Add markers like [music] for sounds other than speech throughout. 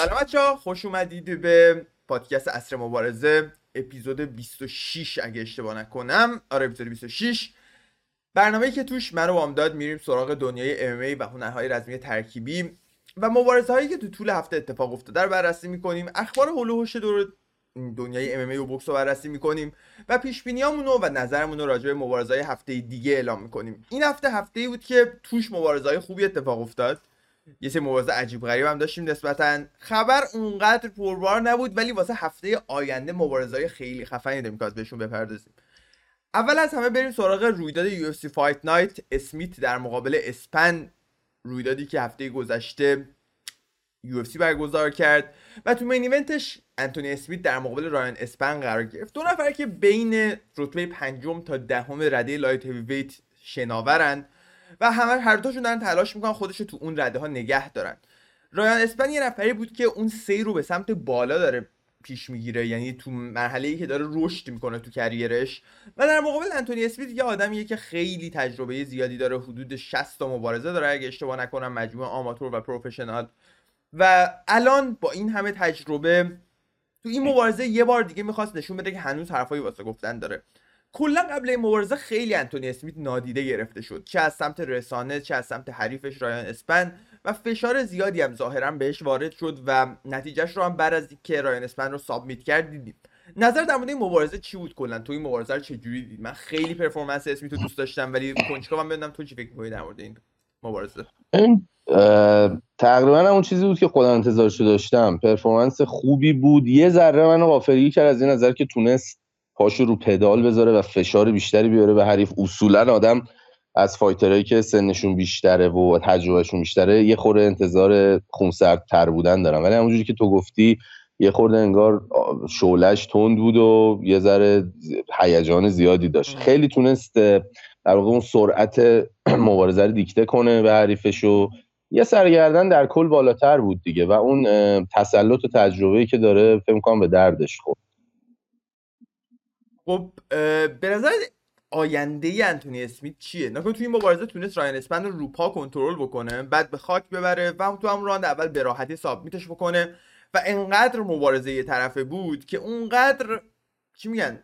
سلام بچه خوش اومدید به پادکست اصر مبارزه اپیزود 26 اگه اشتباه نکنم. آره اپیزود 26 برنامه‌ای که توش من و وامداد میریم سراغ دنیای ام و هنرهای رزمی ترکیبی و مبارزه هایی که تو طول هفته اتفاق افتاده رو بررسی می‌کنیم اخبار هول و دور دنیای ام و بوکس رو بررسی می‌کنیم و پیش بینیامونو و نظرمون رو راجع به مبارزه های هفته دیگه اعلام می‌کنیم. این هفته هفته ای بود که توش مبارزه های خوبی اتفاق افتاد. یه سری مبارزه عجیب غریب هم داشتیم نسبتا. خبر اونقدر پربار نبود ولی واسه هفته آینده مبارزه های خیلی خفنی داریم که بهشون بپردازیم. اول از همه بریم سراغ رویداد UFC Fight Night اسمیت در مقابل اسپن رویدادی که هفته گذشته UFC برگزار کرد. و تو main event ش انتونی اسمیت در مقابل رایان اسپن قرار گرفت. دو نفر که بین رتبه پنجم تا دهم رده lightweight شناورن. و همه هر دوشون دارن تلاش می‌کنن خودش تو اون رده ها نگه دارن. رایان اسپن یه نفری بود که اون سیر رو به سمت بالا داره پیش می‌گیره یعنی تو مرحله ای که داره رشد می‌کنه تو کریرش. و در مقابل انتونی اسمیت یه آدمیه که خیلی تجربه زیادی داره حدود 60 تا مبارزه داره اگه اشتباه نکنم مجموعه آماتور و پروفشنال. و الان با این همه تجربه تو این مبارزه یه بار دیگه می‌خواست نشون بده که هنوز حرفایی واسه گفتن داره. کلا قبل این مبارزه خیلی انتونی اسمیت نادیده گرفته شد. چه از سمت رسانه چه از سمت حریفش رایان اسپن و فشار زیادی هم ظاهرا بهش وارد شد و نتیجهش رو هم بعد از اینکه رایان اسپن رو submit کرد دیدیم. نظر در مورد این مبارزه چی بود کلا؟ تو این مبارزه رو چجوری دید؟ من خیلی performance اسمیت رو دوست داشتم ولی کنجکاوم بدونم تو چی فکر می‌کنی در مورد این مبارزه. تقریبا اون چیزی بود که خودم انتظارش داشتم. performance خوبی بود. یه ذره منو غافلگیر کرد از این نظر که تونست پاشو رو پدال بذاره و فشار بیشتری بیاره به حریف. اصولا آدم از فایترهایی که سنشون بیشتره و تجربهشون بیشتره یه خورده انتظار تر بودن دارم ولی همونجوری که تو گفتی یه خورده انگار شولش تند بود و یه ذره هیجان زیادی داشت. خیلی تونست در واقع اون سرعت [clears throat] مبارزه رو دیکته کنه به حریفش و یه سرگردن در کل بالاتر بود دیگه. و اون تسلط و تجربه‌ای که داره فکر کنم به دردش خورد. خب به نظر آینده انتونی اسمیت چیه؟ نکن توی این مبارزه تونست راین اسپن رو روپا کنترل بکنه بعد به خاک ببره و تو هم راند اول به راحتی submit ش بکنه و انقدر مبارزه یه طرفه بود که اونقدر چی میگن؟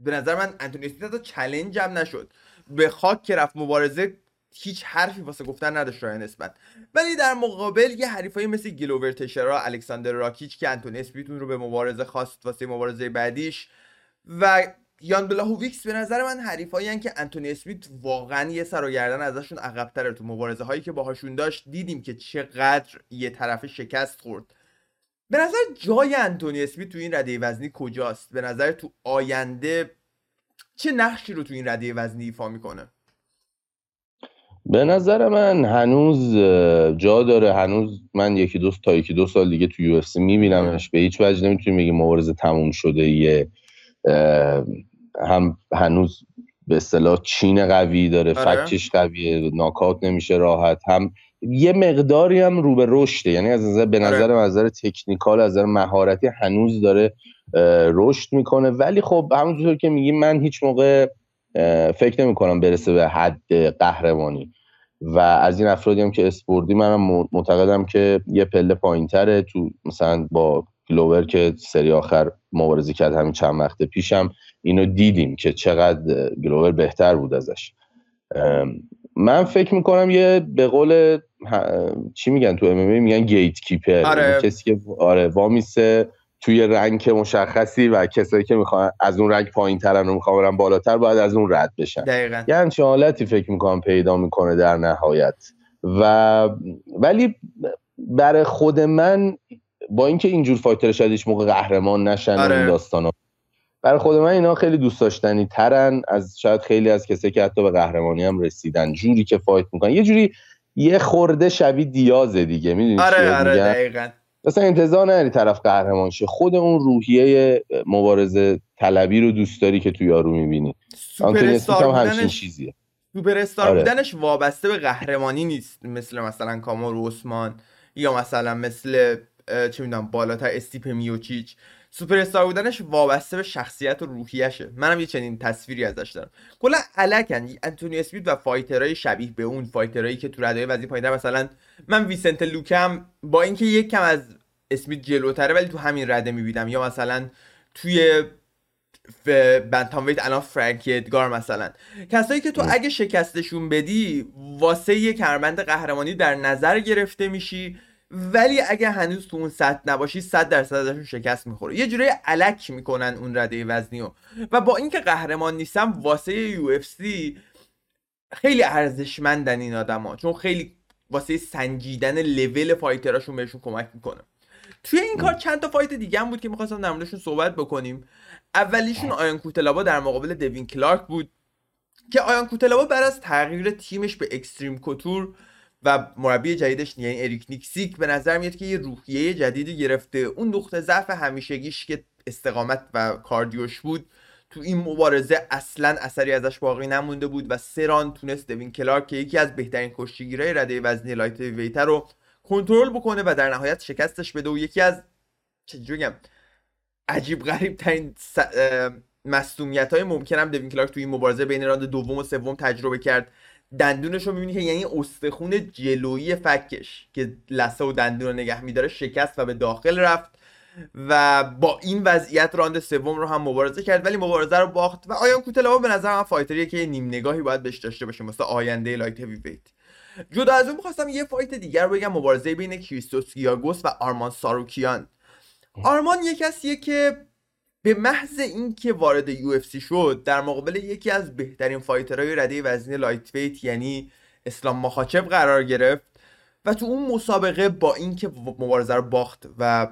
به نظر من انتونی اسمیت حتی challenge هم نشد. به خاک که رفت مبارزه هیچ حرفی واسه گفتن نداشت راین اسپن ولی در مقابل یه حریفایی مثل گلوور تشیرا الکساندر راکیچ که انتونی اسمیتون رو به مبارزه خواست واسه مبارزه بعدیش و یان بلاهوویچ به نظر من حریفایی که انتونی اسمیت واقعا یه سر و گردن ازشون عقبتره. تو مبارزه هایی که باهاشون داشت دیدیم که چقدر یه طرف شکست خورد. به نظر جای انتونی اسمیت تو این رده وزنی کجاست؟ به نظر تو آینده چه نقشی رو تو این رده وزنی ایفا می‌کنه؟ به نظر من هنوز جا داره. هنوز من یکی دو تا یکی دو سال دیگه تو یو اف سی میبینمش. به هیچ وجه نمی‌تونیم بگیم مبارزه تموم شده یه هم هنوز به اصطلاح چین قوی داره آره. فکچش قویه ناکات نمیشه راحت هم یه مقداری هم رو به رشده یعنی از نظر به نظر آره. نظر تکنیکال از نظر مهارتی هنوز داره رشد می‌کنه ولی خب همونطور که میگیم من هیچ موقع فکر نمی کنم برسه به حد قهرمانی و از این افرادی هم که اسم بردی منم معتقدم که یه پله پایین تره تو مثلا با گلوور که سری آخر مبارزه کرد همین چند وقت پیشم اینو دیدیم که چقدر گلوور بهتر بود ازش. من فکر می‌کنم یه به قول چی میگن تو ام میگن gatekeeper آره. کسی که آره وامیسه توی رنک مشخصی و کسایی که می‌خوان از اون rank پایین ترن و می‌خوان برن بالاتر باید از اون رد بشن. دقیقا. یه همچین حالتی فکر می‌کنم پیدا می‌کنه در نهایت. و ولی برای خود من با اینکه اینجور fighter شاید هیچ موقع قهرمان نشن آره. این داستانا. برای خود من اینا خیلی دوست داشتنی ترن. از شاید خیلی از کسایی که حتی به قهرمانی هم رسیدن. جوری که fight می‌کنن. یه جوری یه خورده شبیه دیازه دیگه. می‌دونی آره آره دقیقاً. مثلا انتظار نداری طرف قهرمان شه. خود اون روحیه مبارزه طلبی رو دوست داری که تو یارو می‌بینی. سوپر استار بودنش چیزیه. سوپر استار آره. بودنش وابسته به قهرمانی نیست. مثل مثلا کامارو عثمان یا مثلا مثل چه می‌دونم بالاتر استیپ میوچیچ. سوپر استار بودنش وابسته به شخصیت و روحیشه منم یه چنین تصویری ازش دارم. کلا الکن انتونی اسمیت و fighter های شبیه به اون fighter هایی که تو ردای وزنی پایینتر مثلا من ویسنته لوکه‌م با اینکه یک کم از اسمیت جلوتره ولی تو همین رده می‌بینم. یا مثلا توی بنتام ویت الان فرانکی ادگار مثلا. کسایی که تو اگه شکستشون بدی واسه یه کرمند قهرمانی در نظر گرفته میشی. ولی اگه هنوز تو اون سطح نباشی صد درصد ازشون شکست می‌خوره. یه جوری علک می‌کنن اون رده وزنیو و با اینکه قهرمان نیستم واسه یو اف سی خیلی ارزشمندن این آدما. چون خیلی واسه سنجیدن لول فایتراشون بهشون کمک می‌کنه. توی این کار چند تا fight دیگه هم بود که می‌خواستم در موردشون صحبت بکنیم. اولیشون ایان کوتلابا در مقابل دوین کلارک بود که ایان کوتلابا بعد از تغییر تیمش به اکستریم کوتور و مربی جدیدش یعنی اریک نیکسیک به نظر میاد که یه روحیه جدیدی گرفته. اون نقطه ضعف همیشگیش که استقامت و cardio ش بود تو این مبارزه اصلا اثری ازش باقی نمونده بود و سه راند تونست دوین کلارک که یکی از بهترین کشتیگیرای رده وزنی light heavyweight رو کنترل بکنه و در نهایت شکستش بده. و یکی از چجوری عجیب غریب ترین س... مصدومیت های ممکنم دوین کلارک توی این مبارزه بین راند دوم و سوم تجربه کرد. دندونش رو می‌بینی که یعنی استخون جلویی فکش که لثه و دندون رو نگه میداره شکست و به داخل رفت و با این وضعیت راند سوم رو هم مبارزه کرد ولی مبارزه رو باخت و ایان کوتلابا به نظر من fighter یه که نیم نگاهی باید بهش داشته باشیم واسه آینده light heavyweight. جدا از اون می‌خواستم یه fight دیگر بگم مبارزه بین کریستوس گیاگوس و آرمان ساروکیان. آرمان یه کسیه که به محض اینکه وارد یو‌اف‌سی شد در مقابل یکی از بهترین fighter های رده وزنی lightweight یعنی اسلام مخاچب قرار گرفت و تو اون مسابقه با اینکه مبارزه رو باخت و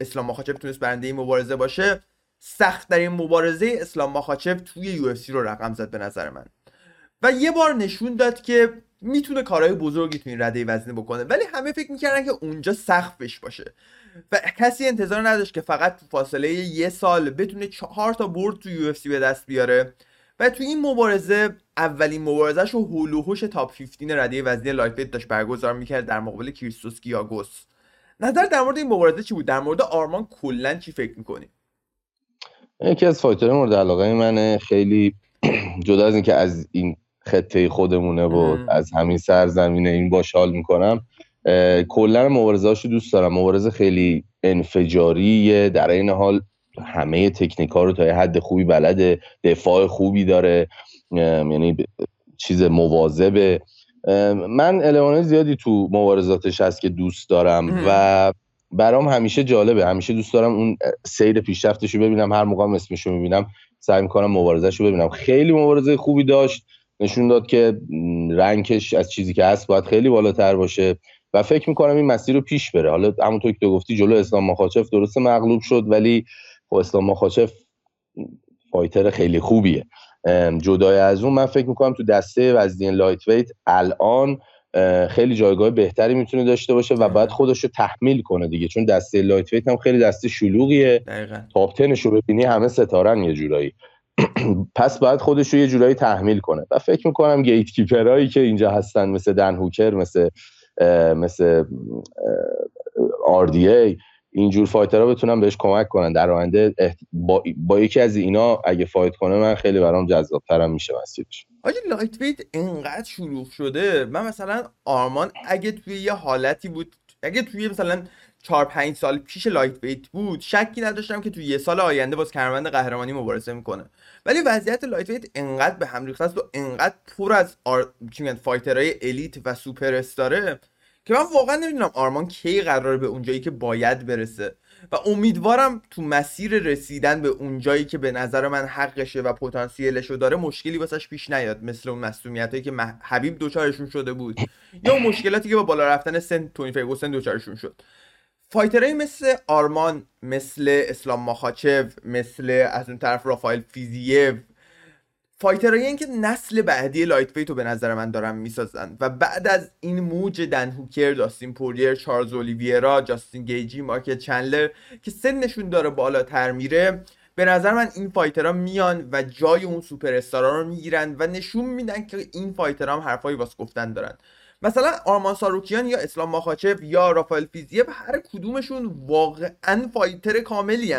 اسلام مخاچب تونست برنده این مبارزه باشه سخت ترین مبارزه اسلام مخاچب توی یو رو رقم زد به نظر من. و یه بار نشون داد که می‌تونه کارهای بزرگی تو این رده وزنی بکنه ولی همه فکر می‌کردن که اونجا سقفش باشه. و کسی انتظار نداشت که فقط فاصله یه سال بتونه چهار تا برد تو یو به دست بیاره. و تو این مبارزه اولین مبارزهش رو حول و حوش top 15 رده وزنی light داشت برگزار می‌کرد در مقابل کریستوس گیاگوس. نظر در مورد این مبارزه چی بود؟ در مورد آرمان کلا چی فکر می‌کنی؟ یکی از فایتر مورد علاقه من خیلی [clears throat] جدا از اینکه از این خطه خودمونه و از همین سرزمینه این باش حال می‌کنم کلا مبارزه دوست دارم. مبارزه خیلی انفجاریه. در این حال همه تکنیک ها رو تا یه حد خوبی بلده. دفاع خوبی داره. یعنی چیز مواظبه. من المان زیادی تو مبارزاتش هست که دوست دارم و برام همیشه جالبه. همیشه دوست دارم اون سیر پیشرفتش رو ببینم. هر موقع اسمش رو می‌بینم سعی می‌کنم مبارزش رو ببینم. خیلی مبارزه خوبی داشت. نشون داد که rank ش از چیزی که هست باید خیلی بالاتر باشه. و فکر می‌کنم این مسیر رو پیش بره. حالا همونطور که تو گفتی جلو اسلام مخاچف درسته مغلوب شد ولی خب اسلام مخاچف fighter خیلی خوبیه. جدای از اون من فکر می‌کنم تو دسته وزنی lightweight الان خیلی جایگاه بهتری می‌تونه داشته باشه و باید خودش رو تحمیل کنه دیگه. چون دسته lightweight هم خیلی دسته شلوغیه. top رو ببینی همه ستارن یه جورایی. [clears throat] پس باید خودش رو یه جورایی تحمیل کنه. و فکر می‌کنم gatekeeper هایی که اینجا هستن مثل دن هوکر مثل مثل RDA اینجور fighter ها بتونن بهش کمک کنن. در آینده با, با یکی از اینا اگه fight کنه من خیلی برام جذابترم میشه مسیرش. آیا lightweight انقدر شلوغ شده. من مثلا آرمان اگه توی یه حالتی بود اگه توی مثلا 4 5 سال پیش lightweight بود شکی نداشتم که توی یه سال آینده واسه کمربند قهرمانی مبارزه می‌کنه. ولی وضعیت lightweight انقدر به هم ریخته است و انقدر پر از آر... fighter های elite و سوپر استاره که من واقعا نمی‌دونم آرمان کی قراره به اونجایی که باید برسه. و امیدوارم تو مسیر رسیدن به اونجایی که به نظر من حقشه و پتانسیلش رو داره مشکلی واسش پیش نیاد. مثل اون مصدومیت هایی که حبیب دوچارشون شده بود. یا مشکلاتی که با بالا رفتن سن تونی فرگوسن دوچارشون شد. fighter هایی مثل آرمان مثل اسلام ماخاچف مثل از اون طرف رافائل فیزیف fighter هایی که نسل بعدی lightweight رو به نظر من دارن می‌سازن و بعد از این موج دن هوکر داستین پوریر چارلز اولیویرا جاستین گیجی مایکل چندلر که سنشون داره بالاتر میره به نظر من این fighter ها میان و جای اون سوپر رو می‌گیرن و نشون میدن که این fighter ها هم حرفایی واسه گفتن دارن. مثلا آرمان ساروکیان یا اسلام ماخاچف یا رافائل فیزیف هر کدومشون واقعا fighter کاملین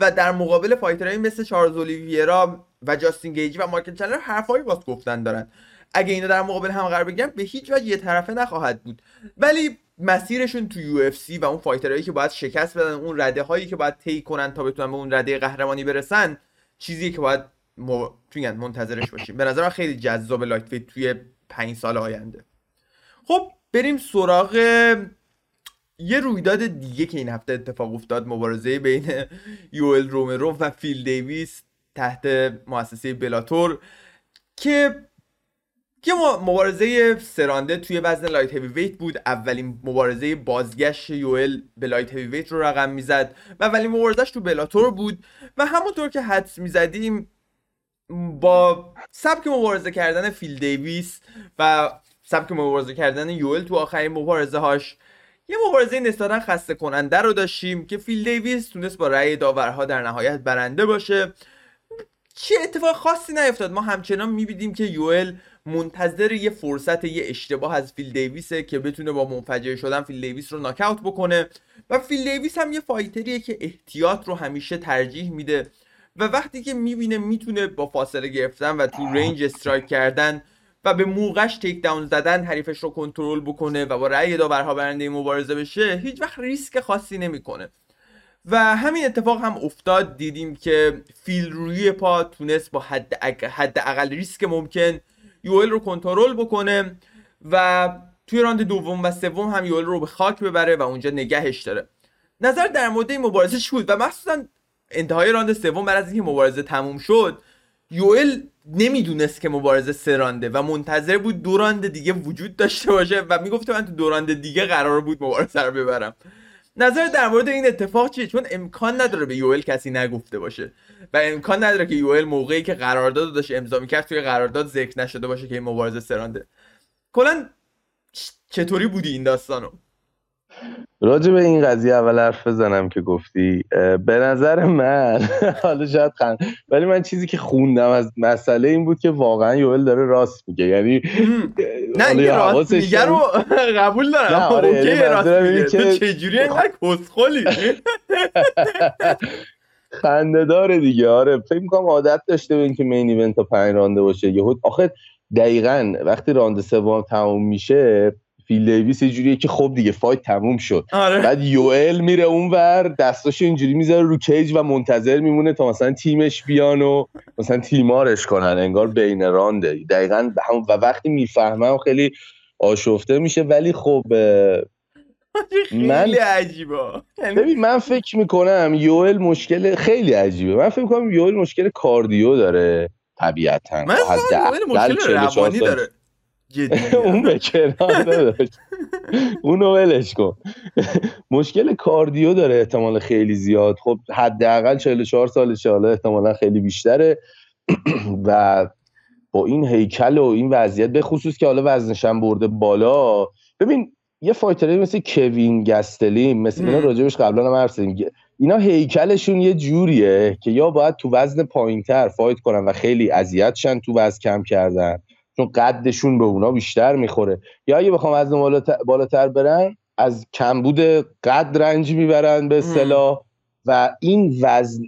و در مقابل fighter هایی مثل چارلز اولیویرا و جاستین گیجی و مایکل چندلر حرفایی واسه گفتن دارن. اگه اینا در مقابل هم قرار بگیرن به هیچ وجه یه طرفه نخواهد بود. ولی مسیرشون تو UFC و اون fighter هایی که باید شکست بدن اون رده هایی که باید طی کنن تا بتونن به اون رده قهرمانی برسن چیزی که باید مو... منتظرش باشیم. به نظر خیلی جذاب light توی پنج سال آینده. خب بریم سراغ یه رویداد دیگه که این هفته اتفاق افتاد مبارزه بین یوئل رومرو و فیل دیویس. تحت مؤسسه بلاتور که یه مبارزه سه رانده توی وزن light heavyweight بود. اولین مبارزه بازگشت یوئل به light heavyweight رو رقم می‌زد و اولین مبارزش تو بلاتور بود و همونطور که حدس می‌زدیم با سبک مبارزه کردن فیل دیویس و سبک مبارزه کردن یوئل تو آخرین مبارزه هاش یه مبارزه نسبتا خسته کننده رو داشتیم که فیل دیویس تونست با رأی داورها در نهایت برنده باشه. چه اتفاق خاصی نیفتاد؟ ما همچنان می‌بینیم که یوئل منتظر یه فرصت یه اشتباه از فیل دیویسه که بتونه با منفجر شدن فیل دیویس رو ناکاوت بکنه و فیل دیویس هم یه fighter یه که احتیاط رو همیشه ترجیح میده و وقتی که می‌بینه می‌تونه با فاصله گرفتن و تو range strike کردن و به موقعش takedown زدن حریفش رو کنترل بکنه و با رأی داورها برنده مبارزه بشه هیچ وقت ریسک خاصی نمی‌کنه. و همین اتفاق هم افتاد. دیدیم که فیل روی پا تونست با حد, حد اقل ریسک ممکن یوئل رو کنترل بکنه و توی راند دوم و سوم هم یوئل رو به خاک ببره و اونجا نگهش داره. نظرت در مورد این مبارزه چی بود؟ و مخصوصا انتهای راند سوم بعد از اینکه مبارزه تموم شد یوئل نمی‌دونست که مبارزه سه رانده و منتظر بود دو راند دیگه وجود داشته باشه و می‌گفت من تو دو راند دیگه قرار بود مبارزه رو ببرم. نظرت در مورد این اتفاق چیه؟ چون امکان نداره به یوئل کسی نگفته باشه. و امکان نداره که یوئل موقعی که قرارداد داشت امضا می‌کرد توی قرارداد ذکر نشده باشه که این مبارزه سه رانده. کلا چطوری بودی این داستانو؟ راجع به این قضیه اول حرف بزنم که گفتی به نظر من [laughs] حالا شاید خند ولی من چیزی که خوندم از مسئله این بود که واقعا یوئل داره راست میگه. یعنی نه این راست میگه رو [laughs] قبول دارم. نه آره اوکی یعنی راست میگه. تو چجوری اینقدر کسخلی؟ [laughs] خنده داره دیگه آره. فکر می‌کنم عادت داشته به اینکه مین ایونت تا پنج رانده باشه. یهو آخه دقیقا وقتی راند سوم تموم میشه فیل دیویس یه جوریه که خب دیگه fight تموم شد. آره. بعد یوئل میره اونور دستاشو اینجوری می‌ذاره رو cage و منتظر میمونه تا مثلا تیمش بیان و مثلا تیمارش کنن. انگار بین رانده. دقیقا و وقتی می‌فهمه خیلی آشفته میشه ولی خب خیلی عجیبه. یعنی ببین من فکر می‌کنم یوئل مشکل خیلی عجیبه. من فکر می‌کنم یوئل مشکل cardio داره طبیعتا. من مشکل روانی داره. [laughs] اون به کنار اونو ولش کن. مشکل کاردیو داره احتمال خیلی زیاد. خب حداقل 44 سالشه. حالا احتمالا خیلی بیشتره. [clears throat] و با این هیکل و این وضعیت به خصوص که حالا وزنشم برده بالا. ببین یه فایتری مثل کوین گستلین مثل اینا راجبش قبلا هم حرف اینا هیکلشون یه جوریه که یا باید تو وزن پایینتر فایت کنن و خیلی اذیتشن تو وزن کم کردن. چون قدشون به اونا بیشتر می‌خوره. یا اگه بخوام وزن بالاتر برن از کمبود قد رنج می‌برن به اصطلاح و این وزن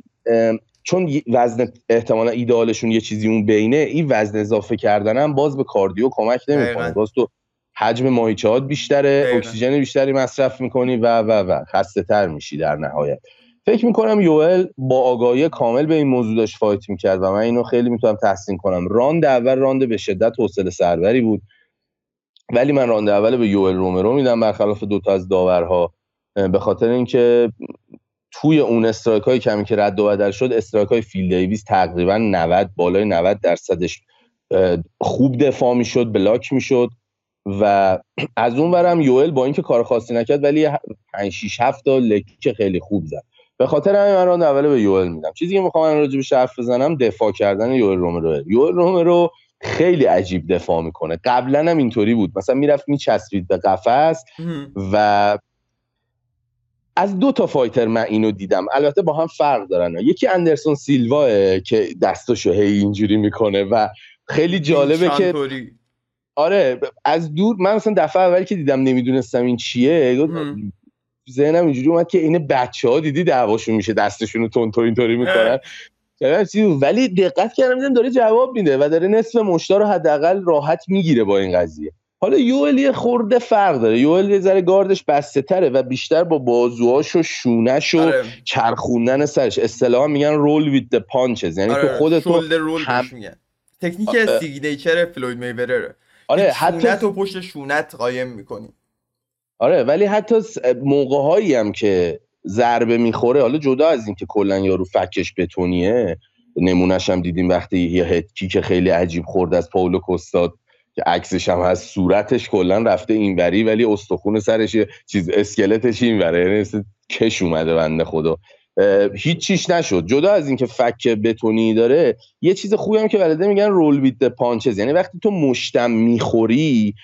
چون وزن احتمالا ایدالشون یه چیزی اون بینه این وزن اضافه کردن هم باز به کاردیو کمک نمی‌کنه. باز تو حجم مایچهات بیشتره اکسیژن بیشتری مصرف می‌کنی و و و. خسته تر میشی در نهایت. فکر می‌کنم یوئل با آگاهی کامل به این موضوع داشت fight می‌کرد و من اینو خیلی می‌تونم تحسین کنم. راند اول راند به شدت حوصله سربری بود. ولی من راند اول به یوئل رومرو میدم برخلاف دوتا از داورها. به خاطر اینکه توی اون strike های کمی که رد و بدل شد strike های فیل دیویس تقریبا 90 بالای 90 درصدش خوب دفاع می‌شد بلاک می‌شد و [clears throat] از اون ورم یوئل با اینکه کار خاصی نکرد ولی 5 6 7 تا لکه خیلی خوب زد. به خاطر همین من راند اول به یوئل میدم. چیزی که می‌خوام راجع به حرف بزنم دفاع کردن یوئل رومرو. یوئل رومرو خیلی عجیب دفاع می‌کنه. قبلا هم اینطوری بود. مثلا می‌رفت میچسبید به قفس و از دو تا فایتر من اینو دیدم. البته با هم فرق دارن. یکی اندرسون سیلواه که دستاشو هی اینجوری می‌کنه و خیلی جالبه که آره از دور من مثلا دفعه اولی که دیدم نمی‌دونستم این چیه ذهنم اینجوری اومد که این بچه ها دیدی دعواشون میشه دستشون رو تون اینطوری می‌کنن. ولی دقت کردم دیدم داره جواب میده و داره نصف مشتا رو حداقل راحت می‌گیره با این قضیه. حالا یوئل یه خورده فرق داره. یوئل یه ذره گاردش بسته تره و بیشتر با بازوهاش و شونش و آره. چرخوندن سرش. اصطلاحا میگن رول ویت د پانچز یعنی آره. تو خودت رول هم... میگن. تکنیک آره. signature فلوید می‌ودره آره حتی شونت و پشت شونت قایم می‌کنی. آره ولی حتی موقع هایی هم که ضربه می‌خوره حالا جدا از اینکه کلا یارو فکش بتونیه نمونهش هم دیدیم وقتی یه head kick ی که خیلی عجیب خورد از پائولو کوستا که عکسش هم هست صورتش کلا رفته اینوری ولی استخون سرش چیز اسکلتش اینوره. یعنی کش اومده بنده خدا. هیچ چیش نشد. جدا از اینکه فک بتونی داره یه چیز خوبی هم که بلده میگن roll with punches. یعنی وقتی تو مشتم می‌خوری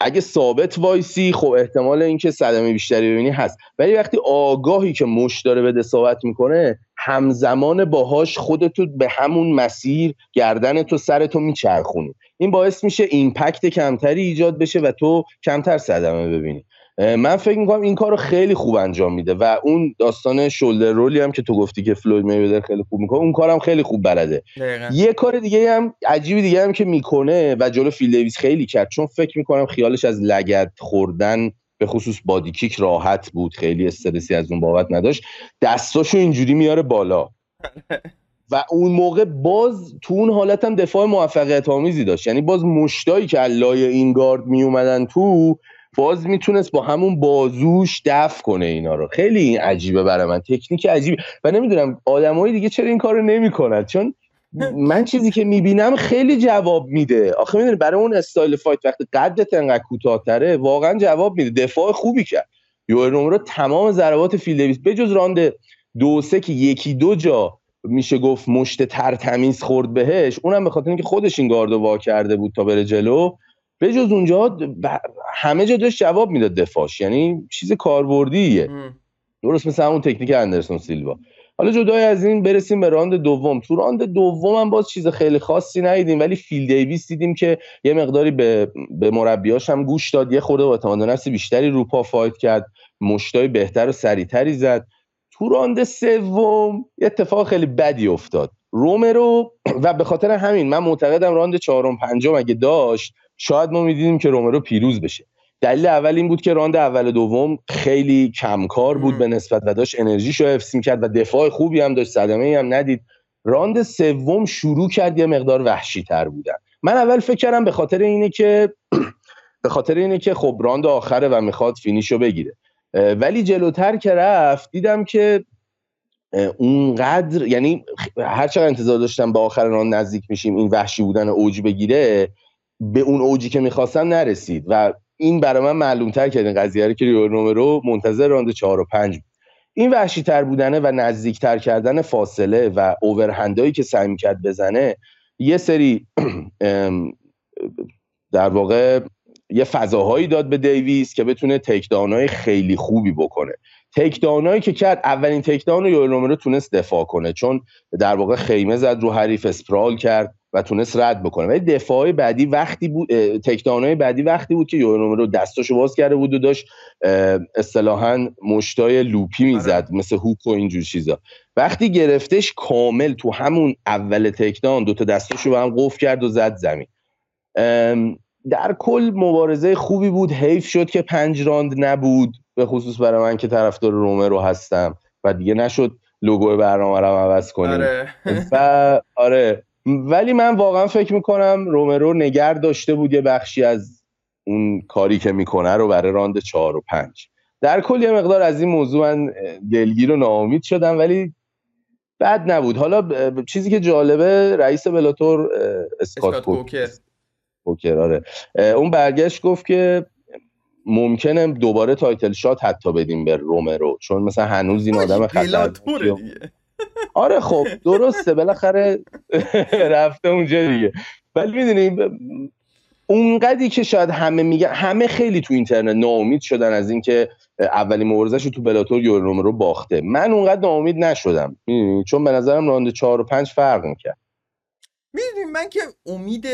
اگه ثابت وایسی خب احتمال اینکه صدمه بیشتری ببینی هست. ولی وقتی آگاهی که مشت داره بده صحبت می‌کنه همزمان باهاش خودتو به همون مسیر گردن تو سر تو میچرخونی. این باعث میشه impact کمتری ایجاد بشه و تو کمتر صدمه ببینی. من فکر می‌کنم این کار رو خیلی خوب انجام میده و اون داستان شولدر رولی هم که تو گفتی که فلوید میویدر خیلی خوب می‌کنه اون کارم خیلی خوب بلده. یه کار دیگه هم عجیبی دیگه هم که می‌کنه و جلو فیل دیویس خیلی کرد چون فکر می‌کنم خیالش از لگد خوردن به خصوص بادی کیک راحت بود خیلی استرسی از اون بابت نداشت. دستاشو اینجوری میاره بالا. [laughs] و اون موقع باز تو اون حالت هم دفاع موفقیت آمیزی داشت. یعنی باز مشتایی که علای این گارد می اومدن تو باز می‌تونست با همون بازوش دفع کنه اینا رو. خیلی این عجیبه برای من. تکنیک عجیبی. و نمی‌دونم آدمای دیگه چرا این کارو نمی‌کنن؟ چون من چیزی که می‌بینم خیلی جواب میده. آخه می‌دونی برای اون استایل fight وقتی قدت انقدر کوتاهتره واقعا جواب میده. دفاع خوبی کرد. یوئل رومرو تمام ضربات فیل دیویس بجز راند دو سه که یکی دو جا میشه گفت مشت تر تمیز خورد بهش اونم به خاطر اینکه خودش این گاردو وا کرده بود تا بره جلو. به جز اونجا همه جا داشت جواب می‌داد دفاعش. یعنی چیز کاربردیه. درست مثل همون تکنیک اندرسون سیلوا. حالا جدای از این برسیم به راند دوم. تو راند دوم هم باز چیز خیلی خاصی ندیدیم ولی فیل دیویس دیدیم که یه مقداری به, به مربیاش هم گوش داد. یه خورده با اعتماد نفس بیشتری رو پا fight کرد. مشتای بهتر و سریعتری زد. تو راند سوم یه اتفاق خیلی بدی افتاد. رومرو و به خاطر همین من معتقدم راند چهارم پنجم اگه داشت شاید ما می‌دیدیم که رومرو پیروز بشه. دلیل اول این بود که راند اول دوم خیلی کمکار بود به نسبت و داشت انرژیشو حفظ کرد و دفاع خوبی هم داشت صدمه هم ندید. راند سوم شروع کرد یه مقدار وحشی تر بودن. من اول فکر کردم به خاطر اینه که [clears throat] به خاطر اینه که خب راند آخره و می‌خواد finish و بگیره. ولی جلوتر که رفت دیدم که اونقدر یعنی هر چقدر انتظار داشتم به آخر راند نزدیک میشیم این وحشی بودن اوج بگیره به اون اوجی که می‌خواستم نرسید. و این برای من معلوم تر کرد این قضیه رو که رومرو منتظر راند 4 و 5 بود. این وحشی تر بودنه و نزدیک تر کردن فاصله و اوورهندایی که سعی کرد بزنه یه سری [clears throat] در واقع یه فضاهایی داد به دیویس که بتونه تکدانای خیلی خوبی بکنه. تکدانایی که کرد اولین تکدان رو رومرو تونست دفاع کنه. چون در واقع خیمه زد رو حریف اسپرال کرد. و تونست رد بکنه. ولی دفاع بعدی وقتی بود تکدانای بعدی وقتی بود که رو دستاشو باز کرده بود و داشت اصطلاحا مشتای لوپی می‌زد آره. مثل هوک و اینجور چیزا. وقتی گرفتش کامل تو همون اول تکدان دوتا دستاشو به هم قفل کرد و زد زمین. در کل مبارزه خوبی بود. حیف شد که پنج راند نبود به خصوص برای من که طرفدار رومرو هستم. و دیگه نشد لوگو برنامه رو عوض کنیم. آره. و آره ولی من واقعا فکر می‌کنم رومرو نگر داشته بود یه بخشی از اون کاری که می‌کنه رو برای راند چهار و پنج. در کل یه مقدار از این موضوع من دلگیر و ناامید شدم ولی بد نبود. حالا چیزی که جالبه رئیس بلاتور اسکات کوکر آره. اون برگشت گفت که ممکنه دوباره title shot حتی بدیم به رومرو چون مثلا هنوز این آدم خطرناکیه آره خب درسته بالاخره رفته اونجا دیگه. ولی می‌دونی اونقدی که شاید همه میگن همه خیلی تو اینترنت ناامید شدن از اینکه اولین مبارزش تو Bellator یورو رو باخته. من اونقدر ناامید نشدم. چون به نظرم راند 4 و 5 فرق می‌کرد. می‌دونیم من که امید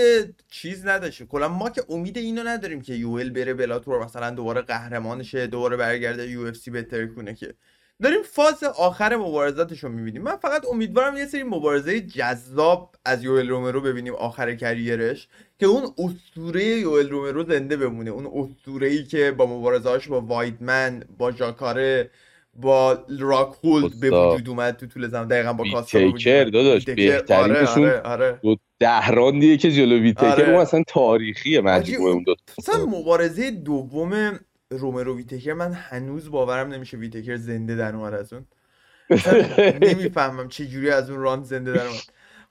چیز نداشتیم کلا ما که امید اینو نداریم که یوئل بره بلاتور مثلا دوباره قهرمانشه دوباره برگرده یو اف سی بهتر کنه که. داریم فاز آخر مبارزاتش رو می‌بینیم. من فقط امیدوارم یه سری مبارزه جذاب از یوئل رومرو ببینیم آخر کریرش که اون اسطوره یوئل رومرو زنده بمونه. اون اسطوره ای که با مبارزهاش با وایدمن با جاکاره با راک هولد به وجود اومد تو طول زمان. دقیقا با کاستا داداش بهترینشون آره، آره. دو ده راندیه که جلو ویتکر آره. اون اصلا تاریخیه مجموعه اون دو اصلا مبارزه دوم رومرو ویتکر من هنوز باورم نمیشه ویتکر زنده در اومد از اون. [laughs] نمی‌فهمم چه جوری از اون راند زنده در اومد.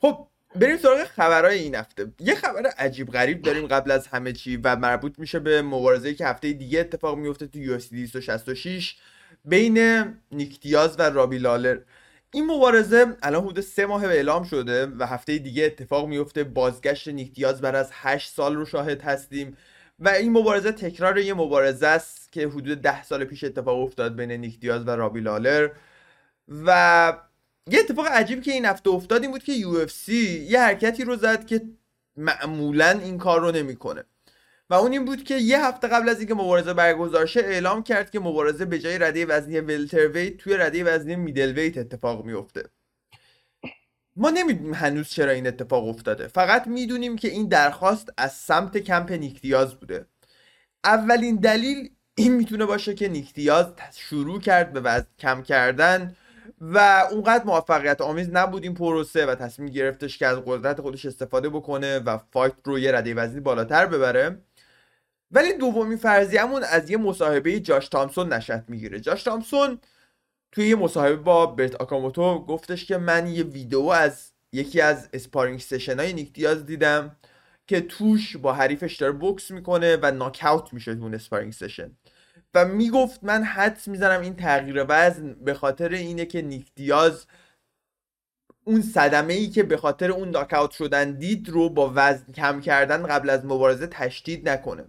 خب بریم سراغ خبرهای این هفته. یه خبر عجیب غریب داریم قبل از همه چی و مربوط میشه به مبارزه که هفته دیگه اتفاق میفته تو UFC 266 بین نیکتیاز و رابی لالر. این مبارزه الان حدود سه ماه به اعلام شده و هفته دیگه اتفاق میفته بازگشت نیکتیاز بعد از هشت سال رو شاهد هستیم. و این مبارزه تکرار یه مبارزه است که حدود ده سال پیش اتفاق افتاد بین نیکتیاز و رابی لالر. و یه اتفاق عجیب که این هفته افتاد این بود که UFC یه حرکتی رو زد که معمولا این کار رو نمی‌کنه. و اون این بود که یه هفته قبل از اینکه مبارزه برگزار شه اعلام کرد که مبارزه به جای رده وزنی ولترویت توی رده وزنی میدل اتفاق میفته ما نمی‌دونیم هنوز چرا این اتفاق افتاده. فقط می‌دونیم که این درخواست از سمت کمپ نیکتیاز بوده. اولین دلیل این می‌تونه باشه که نیکتیاز شروع کرد به وزن کم کردن و اونقدر موفقیت آمیز نبود این پروسه و تصمیم گرفتش که از قدرت خودش استفاده بکنه و فایت رو یه رده وزنی بالاتر ببره. ولی دومین فرضیه‌مون از یه مصاحبه جاش تامسون نشأت می‌گیره. جاش تامسون توی مصاحبه با برت اوکاموتو گفتش که من یه ویدیو از یکی از sparring session های نیک دیاز دیدم که توش با حریفش داره بوکس می‌کنه و ناکاوت میشه تو اون sparring session و می‌گفت من حدس می‌زنم این تغییر وزن به خاطر اینه که نیک دیاز اون صدمه ای که به خاطر اون ناکاوت شدن دید رو با وزن کم کردن قبل از مبارزه تشدید نکنه.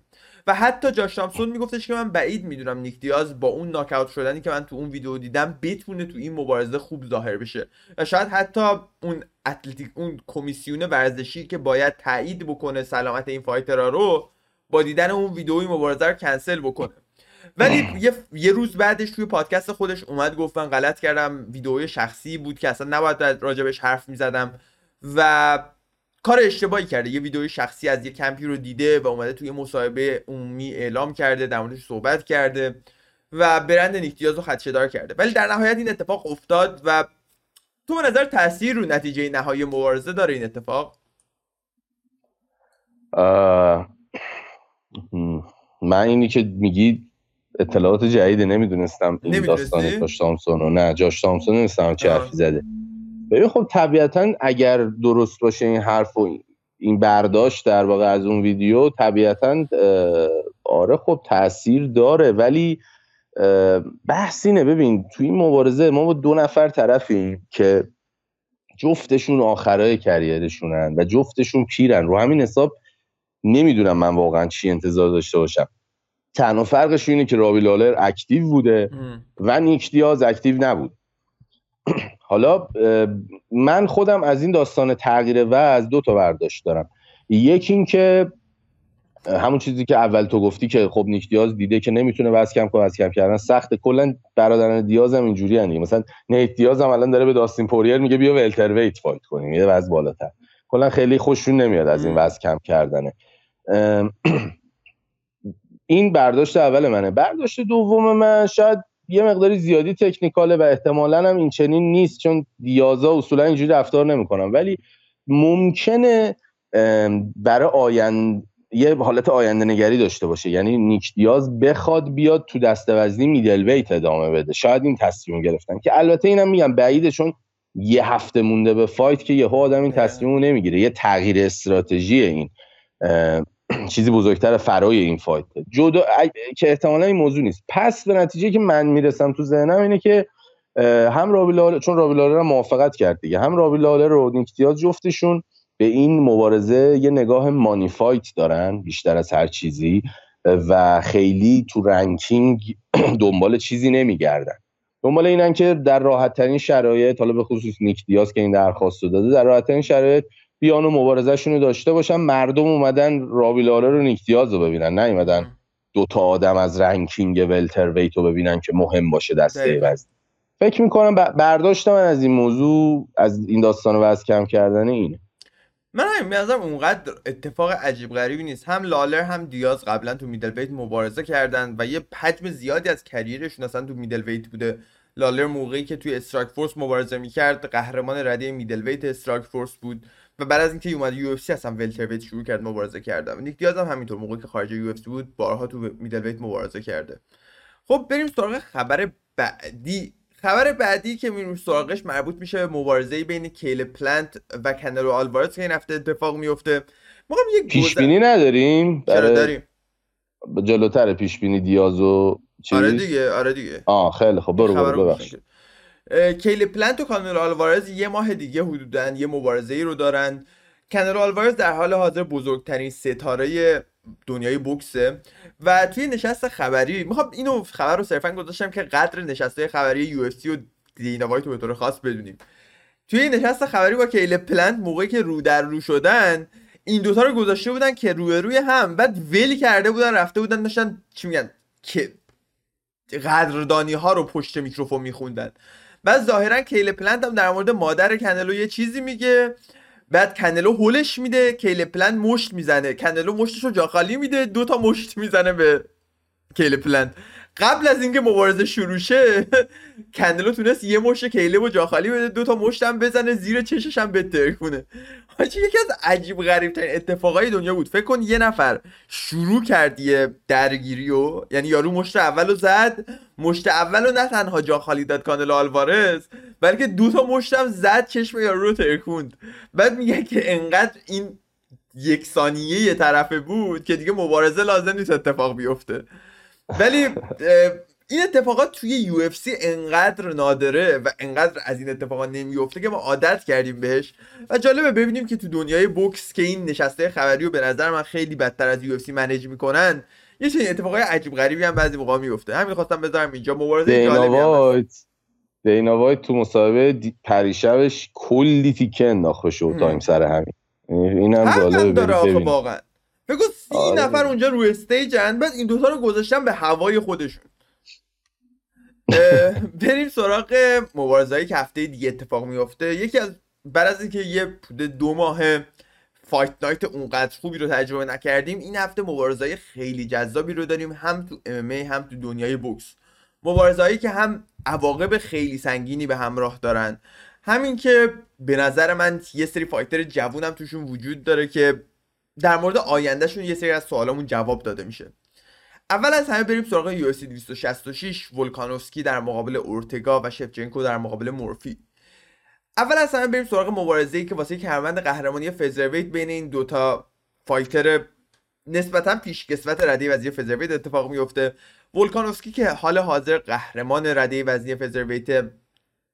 و حتی جاش تامسون میگفتش که من بعید می‌دونم نیک دیاز با اون ناکاوت شدنی که من تو اون ویدیو دیدم بتونه تو این مبارزه خوب ظاهر بشه. و شاید حتی اون اتلتیک اون کمیسیون ورزشی که باید تایید بکنه سلامت این فایترها رو با دیدن اون ویدیوی مبارزه رو کنسل بکنه. ولی یه،, یه روز بعدش توی پادکست خودش اومد گفت غلط کردم ویدیوی شخصی بود که اصلا نباید راجبش حرف می‌زدم. و کار اشتباهی کرده. یه ویدیو شخصی از یه کمپی رو دیده و اومده توی مصاحبه عمومی اعلام کرده در موردش صحبت کرده و برند نیکتیاز رو خدشه‌دار کرده. ولی در نهایت این اتفاق افتاد و تو به نظر تاثیر رو نتیجه نهایی مبارزه داره این اتفاق؟ من اینی که میگی اطلاعات جدید نمی‌دونستم. این داستان جاش تامسون نه جاش تامسون نمی‌دونستم چه حرفی زده. ببین خب طبیعتا اگر درست باشه این حرف و این برداشت در واقع از اون ویدیو طبیعتا آره خب تاثیر داره. ولی بحث اینه ببین تو این مبارزه ما با دو نفر طرفیم که جفتشون آخرای کریرشونن و جفتشون پیرن. رو همین حساب نمی‌دونم من واقعا چی انتظار داشته باشم. تنها فرقش اینه که رابی لالر اکتیو بوده و نیک دیاز active نبود. حالا من خودم از این داستان تغییر وزن دو تا برداشت دارم. یکی این که همون چیزی که اول تو گفتی که خب نیک دیاز دیده که نمی‌تونه وزن کم کنه وزن کم کردن سخته. کلا برادران دیاز هم اینجوری هن مثلا نیت دیاز هم الان داره به داستین پوریر میگه بیا welterweight fight کنیم. یه وزن بالاتر. کلا خیلی خوششون نمیاد از این وزن کم کردنه. [clears throat] این برداشت اول منه. برداشت دوم من شاید یه مقداری زیادی تکنیکاله و احتمالا هم این چنین نیست چون دیازا اصولا اینجوری رفتار نمی‌کنم. ولی ممکنه برای آینده یه حالت آینده نگری داشته باشه. یعنی نیک دیاز بخواد بیاد تو دسته وزنی میدل ویت ادامه بده. شاید این تصمیم گرفتن. که البته اینم میگم بعیده چون یه هفته مونده به فایت که یه آدم این تصمیم نمی‌گیره. یه تغییر استراتژی این [clears throat] چیزی بزرگتر فرای این fight. جدا که احتمالا این موضوع نیست. پس به نتیجه که من می‌رسم تو ذهنم اینه که هم رابی چون رابی لالر موافقت کرد دیگه. هم رابی لالر و نیک دیاز جفتشون به این مبارزه یه نگاه money fight دارن بیشتر از هر چیزی و خیلی تو ranking [clears throat] دنبال چیزی نمیگردن. دنبال اینن که در راحت ترین شرایط حالا به خصوص نیک دیاز که این درخواست رو داده در راحت ترین شرایط بیان و مبارزهشون رو داشته باشن مردم اومدن رابی لالر و نیک دیاز رو ببینن نیومدن دو تا آدم از ranking welterweight رو ببینن که مهم باشه دسته وزن. فکر می‌کنم برداشت من از این موضوع از این داستان وزن کم کردن اینه. من همین اونقدر اتفاق عجیب غریبی نیست. هم لالر هم دیاز قبلا تو middleweight مبارزه کردن و یه حجم زیادی از career شون اصلا تو middleweight بوده. لالر موقعی که توی Strikeforce مبارزه می‌کرد قهرمان رده middleweight Strikeforce بود. و بعد از اینکه اومد UFC اصلا welterweight شروع کرد مبارزه کردن. نیک دیاز هم همینطور موقعی که خارج UFC بود بارها تو middleweight مبارزه کرده. خب بریم سراغ خبر بعدی. خبر بعدی که میریم سراغش مربوط میشه به مبارزه بین کیل پلنت و کنلو آلوارز که این هفته اتفاق میفته ما یک پیش بینی نداریم؟ چرا داریم؟ جلوتر پیش بینی دیازو چیز؟ آره دیگه آره دیگه. آه خیلی خب برو برو ببخش کیل پلنت و کانلو آلوارز یه ماه دیگه حدودا یه مبارزه ای رو دارن. کنلو آلوارز در حال حاضر بزرگترین ستاره دنیای بوکسه و توی نشست خبری می‌خوام اینو خبر رو صرفا گذاشتم که قدر نشست خبری UFC و دینا وایت به طور خاص بدونیم. توی نشست خبری با کیل پلنت موقعی که رو در رو شدن این دوتا رو گذاشته بودن که روی روی هم بعد ول کرده بودن رفته بودن داشتن چی میگن که قدردانی ها رو پشت میکروفون میخوندن. بعد ظاهرا کیل پلنت هم در مورد مادر کنلو یه چیزی میگه. بعد کنلو هولش میده کیل پلنت مشت می‌زنه. کنلو مشتش رو جا خالی میده دو تا مشت می‌زنه به کیل پلنت قبل از اینکه مبارزه شروع شه [laughs] کنلو تونست یه مشت کیل رو جاخالی بده دو تا مشتم بزنه زیر چشش هم بترکونه حاجی یکی از عجیب غریب ترین اتفاقای دنیا بود. فکر کن یه نفر شروع کرد یه درگیری و یعنی یارو مشت اولو زد مشت اولو نه تنها جا خالی داد کانل آلوارز بلکه دو تا مشتم زد چشم یارو رو ترکوند. بعد میگه که انقدر این یک ثانیه یه طرفه بود که دیگه مبارزه لازم نیست اتفاق بیفته. ولی این اتفاقات توی یو اف سی انقدر نادره و انقدر از این اتفاقات نمیفته که ما عادت کردیم بهش. و جالبه ببینیم که تو دنیای بوکس که این نشسته خبری و به نظر من خیلی بدتر از یو اف سی منیج می‌کنن یه چنین اتفاقای عجیب غریبی هم بعضی موقع میفته همین خواستم بذارم اینجا. مبارزه جالبی دینا وایت تو مسابقه پریشبش کلی تیکه انداخته شد تایم سر همین. اینم جالبه داره واقعا. بگو سی آره. نفر اونجا روی استیجن بعد این دوتا رو گذاشتن به هوای خودشون. [laughs] بریم سراغ مبارزهایی که هفته دیگه اتفاق میفته یکی از بعد از اینکه یه دو ماه Fight Night اونقدر خوبی رو تجربه نکردیم این هفته مبارزهای خیلی جذابی رو داریم هم تو MMA هم تو دنیای بوکس. مبارزهایی که هم عواقب خیلی سنگینی به همراه دارن. همین که به نظر من یه سری fighter جوونم توشون وجود داره که در مورد آیندهشون یه سری از سوالامون جواب داده میشه. اول از همه بریم سراغ UFC 266 ولکانوفسکی در مقابل اورتگا و شفچنکو در مقابل مورفی. اول از همه بریم سراغ مبارزه‌ای که واسه کمربند قهرمانی featherweight بین این دوتا fighter نسبتا پیشکسوت رده وزنی featherweight اتفاق میفته ولکانوفسکی که حال حاضر قهرمان رده وزنی featherweight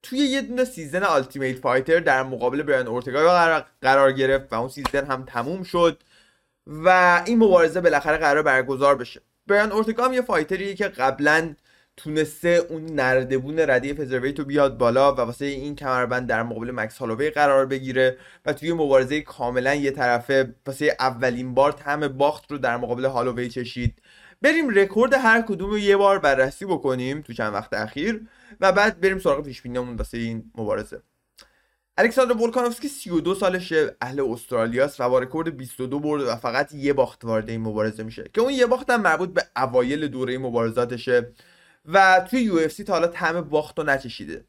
توی یه دونه season Ultimate Fighter در مقابل برایان اورتگا قرار گرفت و اون season هم تموم شد و این مبارزه بالاخره قرار برگزار بشه. برایان اورتگا هم یه fighter یه که قبلا تونسته اون نردبون رده‌ی featherweight رو بیاد بالا و واسه این کمربند در مقابل مکس هالووی قرار بگیره و توی مبارزه کاملا یه طرفه واسه اولین بار طعم باخت رو در مقابل هالووی چشید. بریم رکورد هر کدوم رو یه بار بررسی بکنیم تو چند وقت اخیر و بعد بریم سراغ پیش بینیمون واسه این مبارزه. الکساندر ولکانوفسکی 32 سالشه اهل استرالیاست و با رکورد 22 برد و فقط یه باخت وارد این مبارزه میشه. که اون یه باخت هم مربوط به اوایل دوره مبارزاتشه و توی UFC تا حالا طعم باخت رو نچشیده.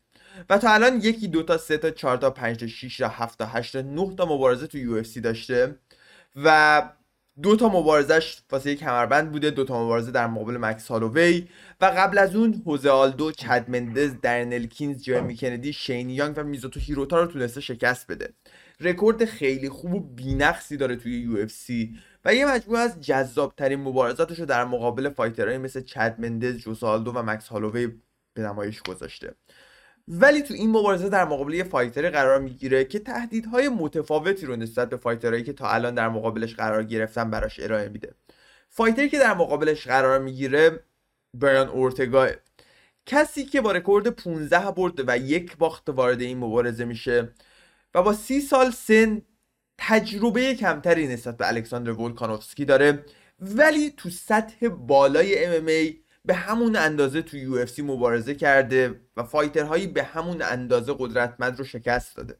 و تا الان یکی دو تا سه تا چهار تا پنج تا 6 تا 7 تا 8 تا 9 تا مبارزه توی UFC داشته و دو تا مبارزش واسه کمربند بوده دو تا مبارزه در مقابل مکس هالووی و قبل از اون هوزه آلدو چد مندز درن الکینز جرمی کندی شین یانگ و میزوتو هیروتا رو تونسته شکست بده. رکورد خیلی خوب و بینقصی داره توی UFC و یه مجموعه از جذاب ترین مبارزاتش رو در مقابل fighter هایی مثل چد مندز جوزه آلدو و مکس هالووی به نمایش گذاشته. ولی تو این مبارزه در مقابل یه fighter قرار می‌گیره که تهدیدهای متفاوتی رو نسبت به fighter هایی که تا الان در مقابلش قرار گرفتن براش ارائه میده. fighter ی که در مقابلش قرار می‌گیره برایان اورتگا. کسی که با رکورد 15 برد و یک باخت وارد این مبارزه میشه و با سی سال سن تجربه کمتری نسبت به الکساندر ولکانوفسکی داره ولی تو سطح بالای MMA به همون اندازه تو UFC مبارزه کرده و fighter هایی به همون اندازه قدرتمند رو شکست داده.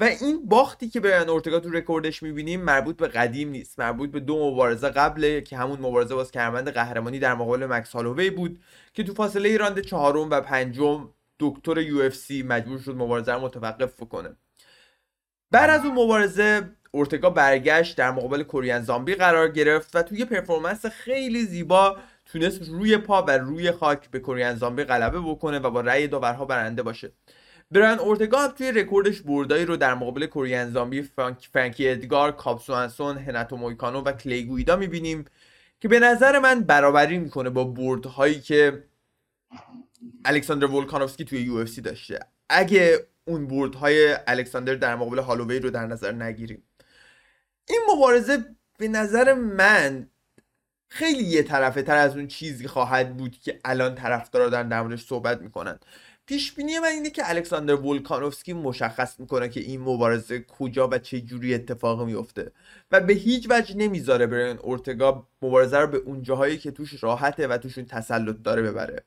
و این باختی که برایان اورتگا تو رکوردش می‌بینیم مربوط به قدیم نیست. مربوط به دو مبارزه قبله که همون مبارزه واسه کمربند قهرمانی در مقابل مکس هالووی بود که تو فاصله راند چهارم و پنجم دکتر UFC مجبور شد مبارزه رو متوقف کنه بعد از اون مبارزه اورتگا برگشت در مقابل کوریان زامبی قرار گرفت و توی performance خیلی زیبا تونست روی پا و روی خاک به کوریان زامبی غلبه بکنه و با رأی داورها برنده باشه. برایان اورتگا هم توی رکوردش بردایی رو در مقابل کوریان زامبی فرانک، فرانکی ادگار کاب سوانسون هناتو مویکانو و کلی گویدا می‌بینیم که به نظر من برابری می‌کنه با بردهایی که الکساندر ولکانوفسکی توی UFC داشته. اگه اون بردهای الکساندر در مقابل هالووی رو در نظر نگیریم. این مبارزه به نظر من خیلی یه طرفه تر از اون چیزی خواهد بود که الان طرفدارا دارن در موردش صحبت می‌کنن. پیش بینی من اینه که الکساندر ولکانوفسکی مشخص می‌کنه که این مبارزه کجا و چه جوری اتفاق میفته و به هیچ وجه نمی‌ذاره برن اورتگا مبارزه رو به اون جاهایی که توش راحته و توشون تسلط داره ببره.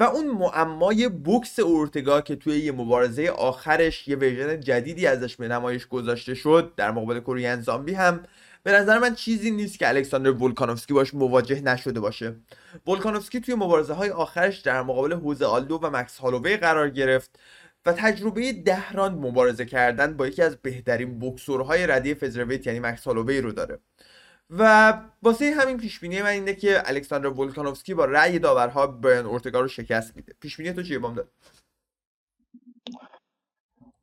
و اون معمای بوکس اورتگا که توی یه مبارزه آخرش یه version جدیدی ازش به نمایش گذاشته شد در مقابل کوریان زامبی هم به نظر من چیزی نیست که الکساندر ولکانوفسکی باش مواجه نشده باشه. ولکانوفسکی توی مبارزه های آخرش در مقابل هوزه آلدو و مکس هالووی قرار گرفت و تجربه ده راند مبارزه کردن با یکی از بهترین بکسورهای رده featherweight یعنی مکس هالووی رو داره. و واسه همین پیش بینی من اینه که الکساندر ولکانوفسکی با رأی داورها برایان اورتگا رو شکست میده. پیش بینی تو چیه بام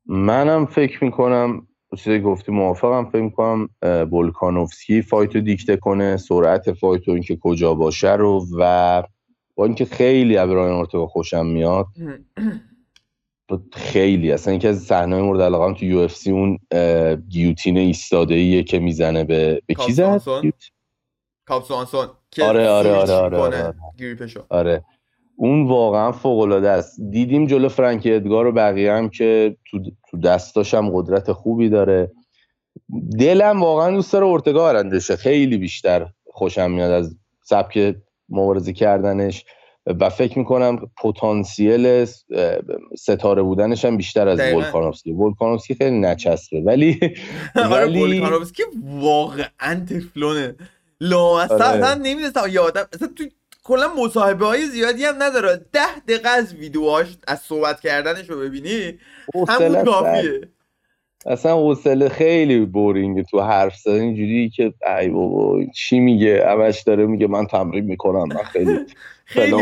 منم فکر می‌کنم چیزی گفتی موافقم فکر می‌کنم ولکانوفسکی fight رو دیکته کنه سرعت fight رو اینکه کجا باشه رو و با اینکه خیلی از برایان اورتگا خوشم میاد خیلی. اصلا اینکه از صحنه مورد علاقه تو UFC اون گیوتین ایستاده ایه که می‌زنه به به کی زد؟ کاپسوانسون آره آره آره آره, آره, آره. اون واقعا فوق العاده است. دیدیم جلو فرانکی ادگار و بقیه هم که تو, تو دستاش هم قدرت خوبی داره. دلم واقعا دوست داره اورتگا برندشه خیلی بیشتر خوشم میاد از سبک مبارزه کردنش و فکر می‌کنم پتانسیل ستاره بودنش هم بیشتر از ولکانوفسکی. ولکانوفسکی خیلی نچسبه. ولی [laughs] آره ولکانوفسکی واقعا تفلونه. لا اصلا آره. نمی‌دونستم یادم اصلا تو کلا مصاحبه های زیادی هم نداره. ده دقیقه از ویدیوهاش از صحبت کردنش رو ببینی همون کافیه. اصلا حوصله خیلی بورینگه تو حرف زدن. اینجوری که ای بابا چی میگه؟ همش داره میگه من تمرین می‌کنم. من خیلی [laughs] خیلی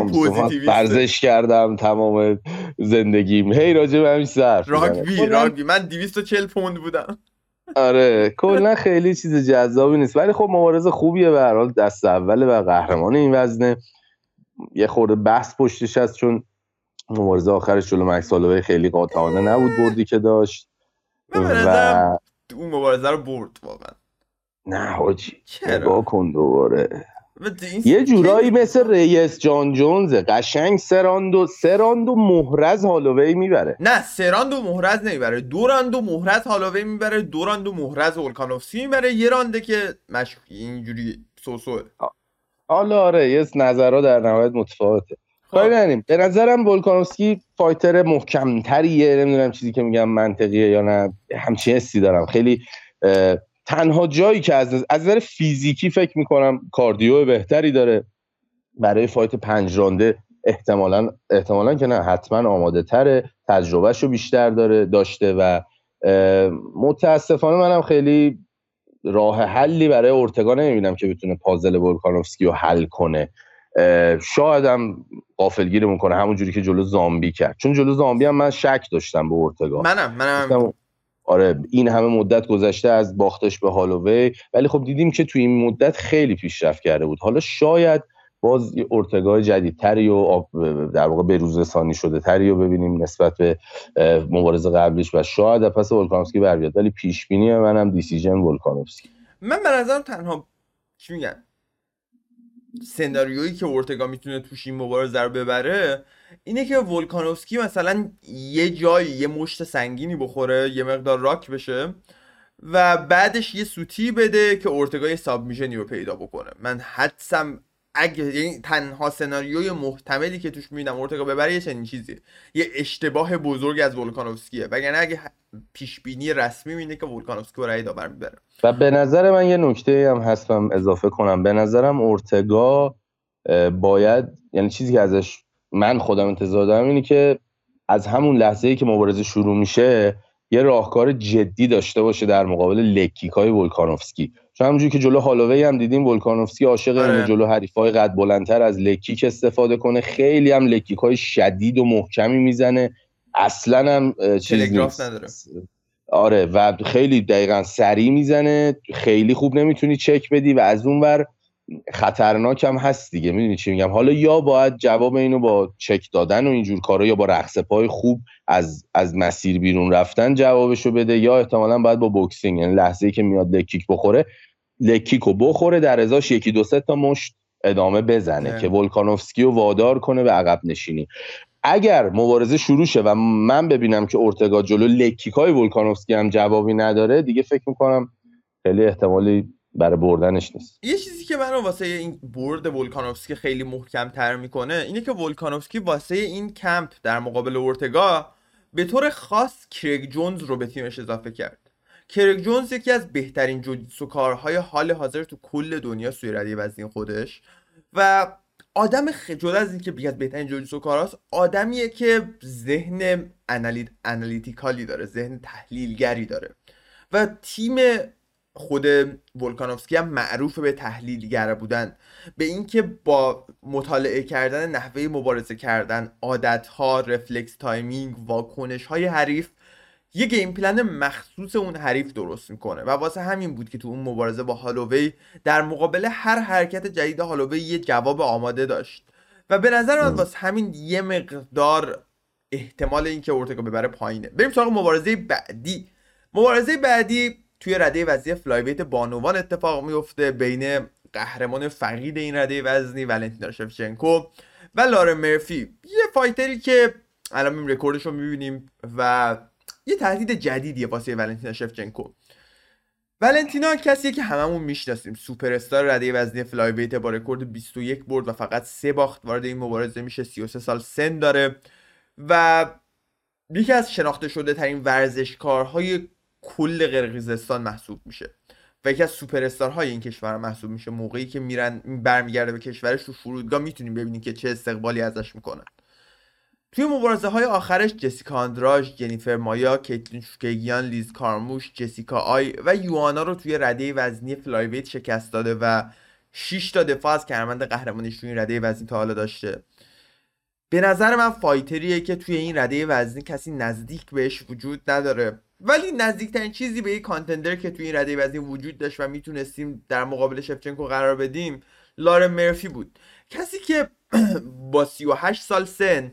ورزش کردم تمام زندگیم. هی راجع به همین حرف راگبی راگبی. من 240 پوند بودم. آره کلا خیلی چیز جذابی نیست. ولی خب مبارزه خوبیه به هر حال. دست اوله و قهرمان این وزنه. یه خورده بحث پشتش هست چون مبارزه آخرش جلو مکس خیلی قاطعانه نبود بردی که داشت. و اون مبارزه رو برد واقعا. نه حاجی نگاه کن دوباره. یه جورایی مثل ریس جان جونز قشنگ سراند و سراند و محرز هالووی می‌بره. نه سراند و محرز نمی‌بره. دو راند و محرز هالووی می‌بره. دو راند و محرز ولکانوفسکی می‌بره. یه رانده که مشک اینجوری سوسوه حالا آره یه نظرها در نهایت متفاوته. کاری به نظرم ولکانوفسکی فایتر محکمتریه. نمی‌دونم چیزی که میگم منطقیه یا نه. همچین حسی دارم. خیلی تنها جایی که از از نظر فیزیکی فکر می‌کنم کاردیو بهتری داره. برای فایت پنج رانده احتمالا احتمالا که نه حتما آماده تره تجربهش رو بیشتر داره داشته و متاسفانه منم خیلی راه حلی برای اورتگا نمی‌بینم که بتونه پازل ولکانوفسکی رو حل کنه. شاید هم قافلگیر می‌کنه همون جوری که جلو زامبی کرد. چون جلو زامبی هم من شک داشتم به اورتگا. منم منم. آره این همه مدت گذشته از باختش به هالووی ولی خب دیدیم که توی این مدت خیلی پیشرفت کرده بود. حالا شاید باز ارتگاه جدیدتری و در واقع به رسانی شده تری رو ببینیم نسبت به مبارزه قبلش و شاید پس ولکانوفسکی بر بیاد ولی پیش بینی منم دیسیژن ولکانوفسکی. من به نظرم تنها چی میگن؟ سناریویی که اورتگا می‌تونه توش این مبارزه رو ببره اینه که ولکانوفسکی مثلا یه جایی یه مشت سنگینی بخوره یه مقدار راک بشه و بعدش یه سوتی بده که اورتگا یه سابمیشنی رو پیدا بکنه. من حدسم اگه یعنی تنها سناریوی محتملی که توش می‌بینم اورتگا ببره یه چنین چیزی. یه اشتباه بزرگ از ولکانوفسکیه. وگرنه اگه پیش بینی رسمی میده که ولکانوفسکی برای داور می‌بره. و به نظر من یه نکته هم هستم اضافه کنم. به نظرم اورتگا باید یعنی چیزی که ازش من خودم انتظار دارم اینه که از همون لحظه ای که مبارزه شروع میشه یه راهکار جدی داشته باشه در مقابل لکیک های ولکانوفسکی. چون همونجوری که جلو هالووی هم دیدیم ولکانوفسکی عاشق اینه آره. جلو حریفای قد بلندتر از لکیک استفاده کنه. خیلی هم لکیک های شدید و محکمی می‌زنه. اصلا هم چیز نداره. آره و خیلی دقیقا سریع می‌زنه. خیلی خوب نمی‌تونی چک بدی و از اون ور خطرناک هم هست دیگه. می‌دونی چی میگم؟ حالا یا باید جواب اینو با چک دادن و اینجور کارا یا با رقص پای خوب از از مسیر بیرون رفتن جوابشو بده یا احتمالا باید با بوکسینگ یعنی لحظه ای که میاد لکیک بخوره لکیک رو بخوره در ازاش یکی دو سه تا مشت ادامه بزنه که ولکانوفسکی رو وادار کنه به عقب نشینی. اگر مبارزه شروع شه و من ببینم که اورتگا جلو لکیک های ولکانوفسکی هم جوابی نداره دیگه فکر می‌کنم خیلی احتمالی برای بردنش نیست. یه چیزی که منو واسه این برد ولکانوفسکی خیلی محکم تر می‌کنه اینه که ولکانوفسکی واسه این کمپ در مقابل اورتگا به طور خاص کریگ جونز رو به تیمش اضافه کرد. کریگ جونز یکی از بهترین جوجیتسو کارهای حال حاضر تو کل دنیا سوی ردی وزنی خودش و آدم جدا از اینکه بیاد بهترین جوجیتسو کاراست آدمیه که ذهن analytical ی داره ذهن تحلیلگری داره. و تیم خود ولکانوفسکی هم معروف به تحلیلگر بودن. به اینکه با مطالعه کردن نحوه مبارزه کردن عادتها رفلکس timing واکنش های حریف یه game plan مخصوص اون حریف درست می‌کنه و واسه همین بود که تو اون مبارزه با هالووی در مقابل هر حرکت جدید هالووی یه جواب آماده داشت. و به نظر من واسه همین یه مقدار احتمال اینکه اورتگا ببره پایینه. بریم سراغ مبارزه بعدی. مبارزه بعدی توی رده وزنی flyweight بانوان اتفاق میفته بین قهرمان فقید این رده وزنی ولنتینا شفچنکو و لورن مرفی. یه fighter ی که الان این رکوردش رو می‌بینیم و یه تهدید جدیدیه واسه ولنتینا شفچنکو. ولنتینا کسیه که هممون می‌شناسیم. سوپر استار رده وزنی flyweight با رکورد 21 برد و فقط سه باخت. وارد این مبارزه میشه. 33 سال سن داره. و یکی از شناخته شده ترین ورزشکارهای کل قرقیزستان محسوب میشه. و یکی از سوپر های این کشور محسوب میشه. موقعی که میرن برمیگرده به کشورش تو فرودگاه می‌تونیم ببینیم که چه استقبالی ازش می‌کنن. توی مبارزه های آخرش جسیکا آندراژ، جنیفر مایا، کیتلین چوکیگیان، لیز کارموش، جسیکا آی و یوانا رو توی رده وزنی flyweight شکست داده و 6 تا دفاع از کمربند قهرمانیش توی این رده وزنی تا حالا داشته. به نظر من فایتریه که توی این رده وزنی کسی نزدیک بهش وجود نداره. ولی نزدیکترین چیزی به یک کانتندر که توی این رده وزنی وجود داشت و می‌تونستیم در مقابل شفچنکو قرار بدیم لارن مرفی بود. کسی که [clears throat] با 38 سال سن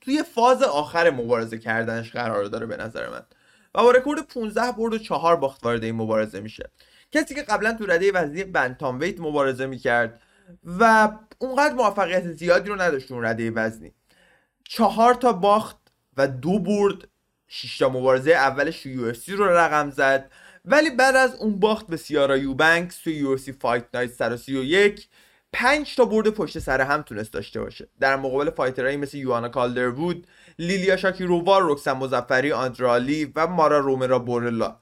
توی فاز آخر مبارزه کردنش قرار داره به نظر من و با رکورد 15 برد و 4 باخت وارد این مبارزه میشه. کسی که قبلا تو رده وزنی بنتام ویت مبارزه می‌کرد و اونقدر موفقیت زیادی رو نداشت اون رده وزنی. چهار تا باخت و دو برد شیشتا مبارزه اولش UFC رو رقم زد. ولی بعد از اون باخت به سیارا یوبنکس تو UFC Fight Night 131 پنج تا برد پشت سر هم تونست داشته باشه. در مقابل fighter هایی مثل جوآن کالدروود لیلیا شاکیرووا رکسن مدفری آندره‌آ لی و مارا رومرا بورلا.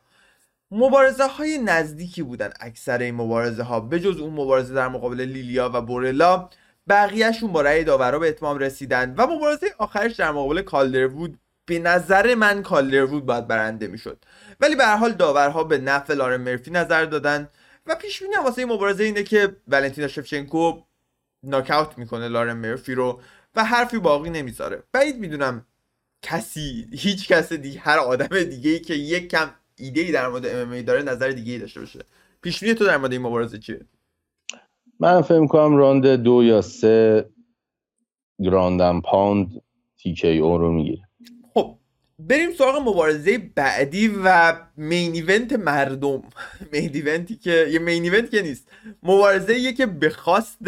مبارزه های نزدیکی بودن اکثر این مبارزه ها به جز اون مبارزه در مقابل لیلیا و بورلا بقیهشون با رأی داورا به اتمام رسیدن و مبارزه آخرش در مقابل کالدروود به نظر من کالدروود باید برنده می‌شد. ولی به هر حال داورها به نفع لارن مرفی نظر دادن و پیش بینی واسه این مبارزه اینه که ولنتینا شفچنکو ناکاوت می‌کنه لارن مرفی رو و حرفی باقی نمی‌ذاره. بعید می‌دونم کسی هیچ کس دیگه هر آدم دیگه ای که یک کم ایده ای در مورد ام داره نظر دیگه ای داشته باشه. پیش بینی تو در مورد این مبارزه چیه؟ من فکر می‌کنم راند دو یا سه ground and pound TKO رو می‌گیره. بریم سراغ مبارزه بعدی و main event مردم. [laughs] main event ی که یه main event که نیست. مبارزه یه که به خواست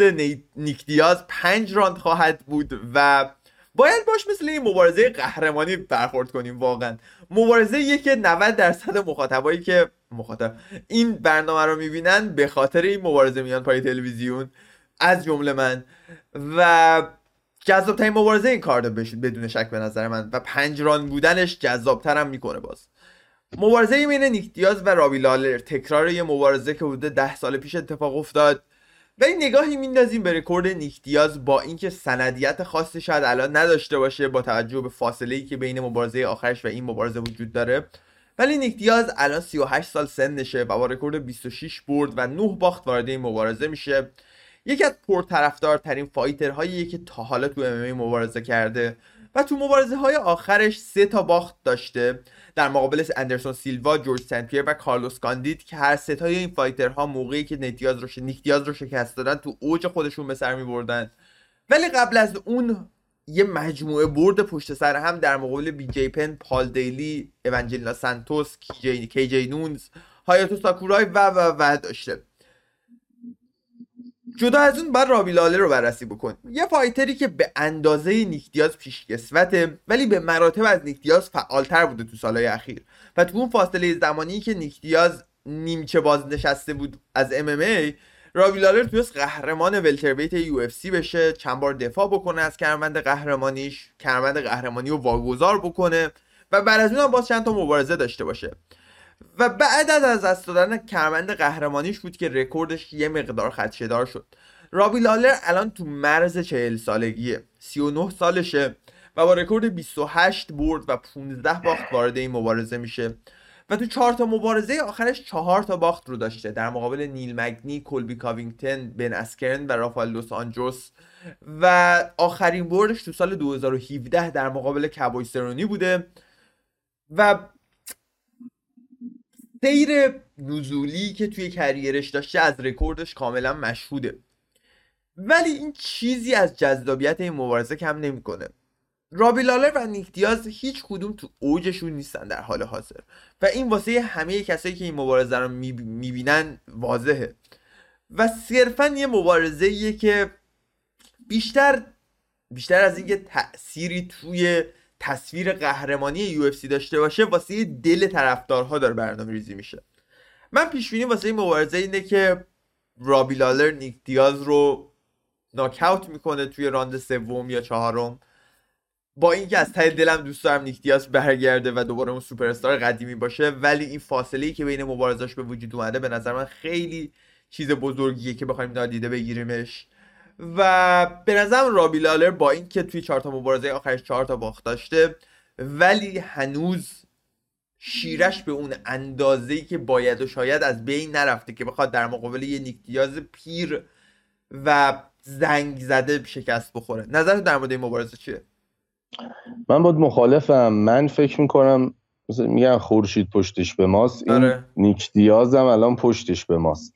نیک دیاز پنج راند خواهد بود و باید باش مثل این مبارزه قهرمانی برخورد کنیم واقعا. مبارزه یه که 90 درصد مخاطبایی که مخاطب. این برنامه رو می‌بینن به خاطر این مبارزه میان پای تلویزیون از جمله من. و جذاب ترین مبارزه این بشید بدون شک به نظر من. و پنج راند بودنش جذابتر هم می‌کنه باز. مبارزه بین نیک دیاز و رابی لالر تکرار یه مبارزه که حدود ده سال پیش اتفاق افتاد. و این نگاهی میندازیم به رکورد نیک دیاز با اینکه سندیت خاصی شاید الان نداشته باشه با توجه به فاصله ای که بین مبارزه آخرش و این مبارزه وجود داره. ولی نیک دیاز الان 38 سال سنشه و با رکورد 26 برد و 9 باخت وارد این مبارزه میشه. یکی از پرطرفدارترین fighter هایی که تا حالا تو MMA مبارزه کرده و تو مبارزه های آخرش سه تا باخت داشته. در مقابل اندرسون سیلوا، جورج سنپیر و کارلوس کاندیت که هر سه تای این fighter ها موقعی که نیت دیاز رو نیک دیاز رو شکست دادن تو اوج خودشون به سر می بردن ولی قبل از اون یه مجموعه برد پشت سر هم در مقابل بی جی پن، پال دیلی، اونجلیستا سانتوس، کی جی نونز، هایاتو ساکورای و و و داشته. جدا از اون بعد رابی لالر رو بررسی بکن. یه fighter ی که به اندازه نیک دیاز پیشکسوته ولی به مراتب از نیک دیاز فعالتر بوده تو سالهای اخیر. و تو اون فاصله زمانی که نیک دیاز نیمچه بازنشسته بود از MMA رابی لالر تونست قهرمان welterweight UFC بشه چند بار دفاع بکنه از کمربند قهرمانیش کمربند قهرمانی رو واگذار بکنه و بعد از اون باز چند تا مبارزه داشته باشه. و بعد از از دست دادن کمربند قهرمانیش بود که رکوردش یه مقدار خدشهدار شد. رابی لالر الان تو مرز چهل سالگیه. 39 سالشه و با رکورد 28 برد و 15 باخت وارد این مبارزه میشه. و تو چهار تا مبارزه آخرش چهار تا باخت رو داشته. در مقابل نیل مگنی، کلبی کاوینگتن، بن اسکرن و رافال دوس آنجوس و آخرین بردش تو سال 2017 در مقابل کبوی سرونی بوده. و سیر نزولی که توی کریرش داشته از رکوردش کاملا مشهوده. ولی این چیزی از جذابیت این مبارزه کم نمی‌کنه. رابی لالر و نیک دیاز هیچ کدوم تو اوجشون نیستن در حال حاضر. و این واسه همه کسایی که این مبارزه رو می‌بینن واضحه. و صرفا یه مبارزه که بیشتر بیشتر از اینکه تأثیری توی تصویر قهرمانی یو داشته باشه واسه دل طرفدارها داره برنامه ریزی میشه. من پیش بینی واسه مبارزه اینه که رابی لالر نیک دیاز رو ناکاوت می‌کنه توی راند سوم یا چهارم. با اینکه از ته دلم دوست دارم نیک دیاز برگرده و دوباره اون سوپر استار قدیمی باشه ولی این فاصله ای که بین مبارزاش به وجود اومده به نظر من خیلی چیز بزرگیه که بخوایم نادیده بگیریمش. و به نظرم رابی لالر با اینکه توی چهار تا مبارزه آخرش چهار تا باخت داشته ولی هنوز شیرش به اون اندازه‌ای که باید و شاید از بین نرفته که بخواد در مقابل یه نیکتیاز پیر و زنگ زده شکست بخوره. نظر در مورد این مبارزه چیه؟ من باید مخالفم. من فکر می‌کنم میگن خورشید پشتش به ماست. این آره. نیک هم الان پشتش به ماست.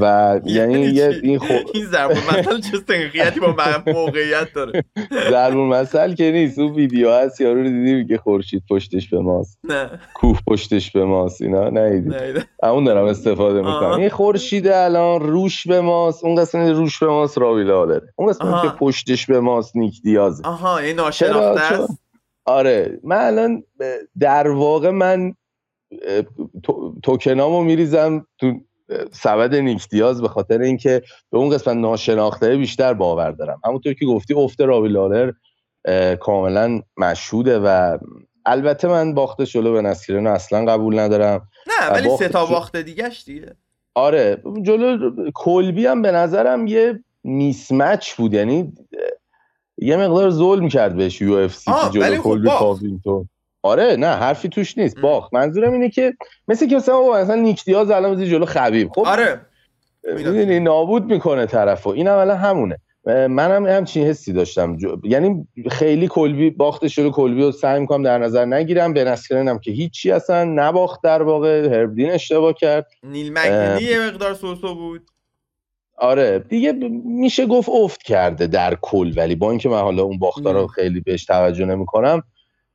و [laughs] یعنی یه این خو... این ضرب مثل چه سنخیتی با موقعیت داره. ضرب مثل که نیست اون ویدیو هست یارو رو دیدی که خورشید پشتش به ماست. نه. کوه پشتش به ماست اینا نه اون دارم استفاده می‌کنم. این خورشید الان روش به ماست اون قسمت روش به ماست راویله داره اون قسمت که پشتش به ماست نیک دیازه آها این ناشناخته است؟ آره من الان در واقع من توکنامو میریزم تو سبد نیک دیاز به خاطر اینکه به اون قسمت ناشناخته بیشتر باور دارم. همونطور که گفتی افت رابی لالر کاملا مشهوده و البته من باخت جلو بن اسکرن اصلا قبول ندارم. نه ولی سه تا باخت دیگهش دیگه. آره جلو کلبی هم به نظرم یه mismatch بود یعنی یه مقدار ظلم کرد بهش UFC جلو خب کلبی آره نه حرفی توش نیست. باخ منظورم اینه که مثل که مثلا مثلا نیک دیاز الان جلو خبیب. خب آره. می‌دونی نابود می‌کنه طرفو این اولا همونه. منم هم همچین حسی داشتم. یعنی خیلی کلبی باخت جلو کلبی رو سعی می‌کنم در نظر نگیرم. به نسکرینم که هیچی اصلا نباخت در واقع. هربدین اشتباه کرد. نیل مکنی یه مقدار سوسو بود. آره. دیگه میشه گفت افت کرده در کل. ولی با اینکه من حالا اون باختا رو خیلی بهش توجه نمی‌کنم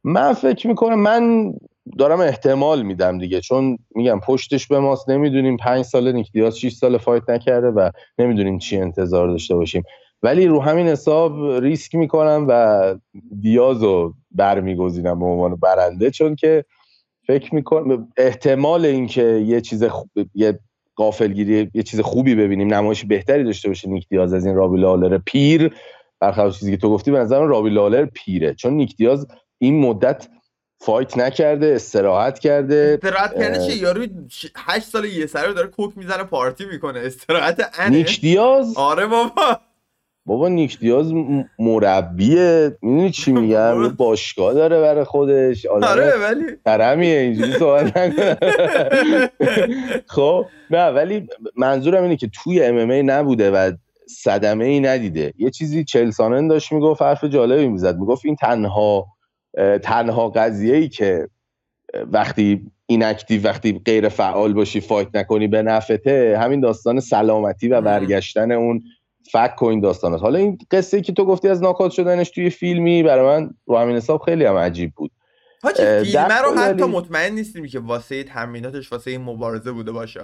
من فکر می‌کنم من دارم احتمال میدم دیگه. چون میگم پشتش به ماست. نمی‌دونیم پنج سال نیکدیاز 6 سال فایت نکرده و نمی‌دونیم چی انتظار داشته باشیم. ولی رو همین حساب ریسک می‌کنم و دیاز رو برمیگزینم به عنوان برنده. چون که فکر می‌کنم احتمال اینکه یه چیز خوب یه قافلگیری یه چیز خوبی ببینیم نمایش بهتری داشته باشه نیک دیاز از این رابی لالر پیر. برخلاف چیزی که تو گفتی به نظرم رابی لالر پیره. چون نیک دیاز این مدت فایت نکرده استراحت کرده. استراحت کرده چه یارو 8 سال یه سره داره کوک می‌زنه پارتی می‌کنه. استراحت انه. نیک دیاز. آره بابا. بابا نیک دیاز مربیه. می‌دونی چی [laughs] میگم؟ باشگاه داره برای خودش. آره ولی. ترمیه اینجوری صحبت [laughs] خب نه ولی منظورم اینه که توی ام نبوده و صدمه ای ندیده. یه چیزی چلسانن داشت می‌گفت حرف جالبی می‌زد. می‌گفت این تنها تنها قضیه ای که وقتی این اکتیو وقتی غیر فعال باشی فایت نکنی به نفته همین داستان سلامتی و برگشتن اون فک و این داستانات حالا این قصه که تو گفتی از ناکات شدنش توی فیلمی برای من رو همین حساب خیلی هم عجیب بود. حاجی فیلمه رو حتی مطمئن نیستیم که واسه تمریناتش واسه این مبارزه بوده باشه.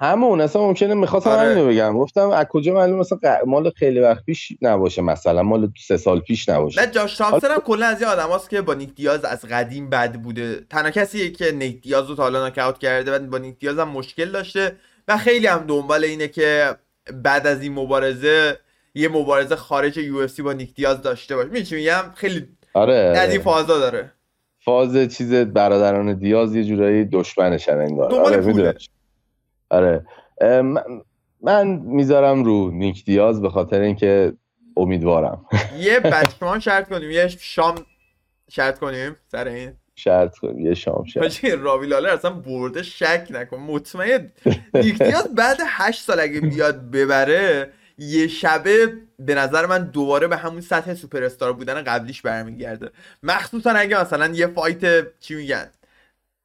همون اصلا ممکنه می‌خواستم آره. همینو بگم. گفتم از کجا معلوم مثلا مال خیلی وقت پیش نباشه مثلا مال سه سال پیش نباشه. نه جاش تامسون هم کلا از این آدماست که با نیک دیاز از قدیم بد بوده. تنها کسیه که نیک دیاز رو تا حالا ناکاوت کرده و با نیک دیاز هم مشکل داشته و خیلی هم دنبال اینه که بعد از این مبارزه یه مبارزه خارج یو با نیک دیاز داشته باشه. میگم میگم؟ خیلی آره. از این فازا داره. فاز چیز برادران دیاز یه جورایی دشمنشن انگار. آره آره. من می‌ذارم رو نیک دیاز به خاطر اینکه امیدوارم. یه [laughs] بچمان شرط کنیم یه شام شرط کنیم سر این. شرط کنیم یه شام شرط. راوی لالر اصلا برده شک نکن. مطمئن نیک دیاز بعد هشت سال اگه بیاد ببره یه شبه به نظر من دوباره به همون سطح سوپر استار بودن قبلیش برمیگرده. مخصوصا اگه مثلا یه fight چی میگن؟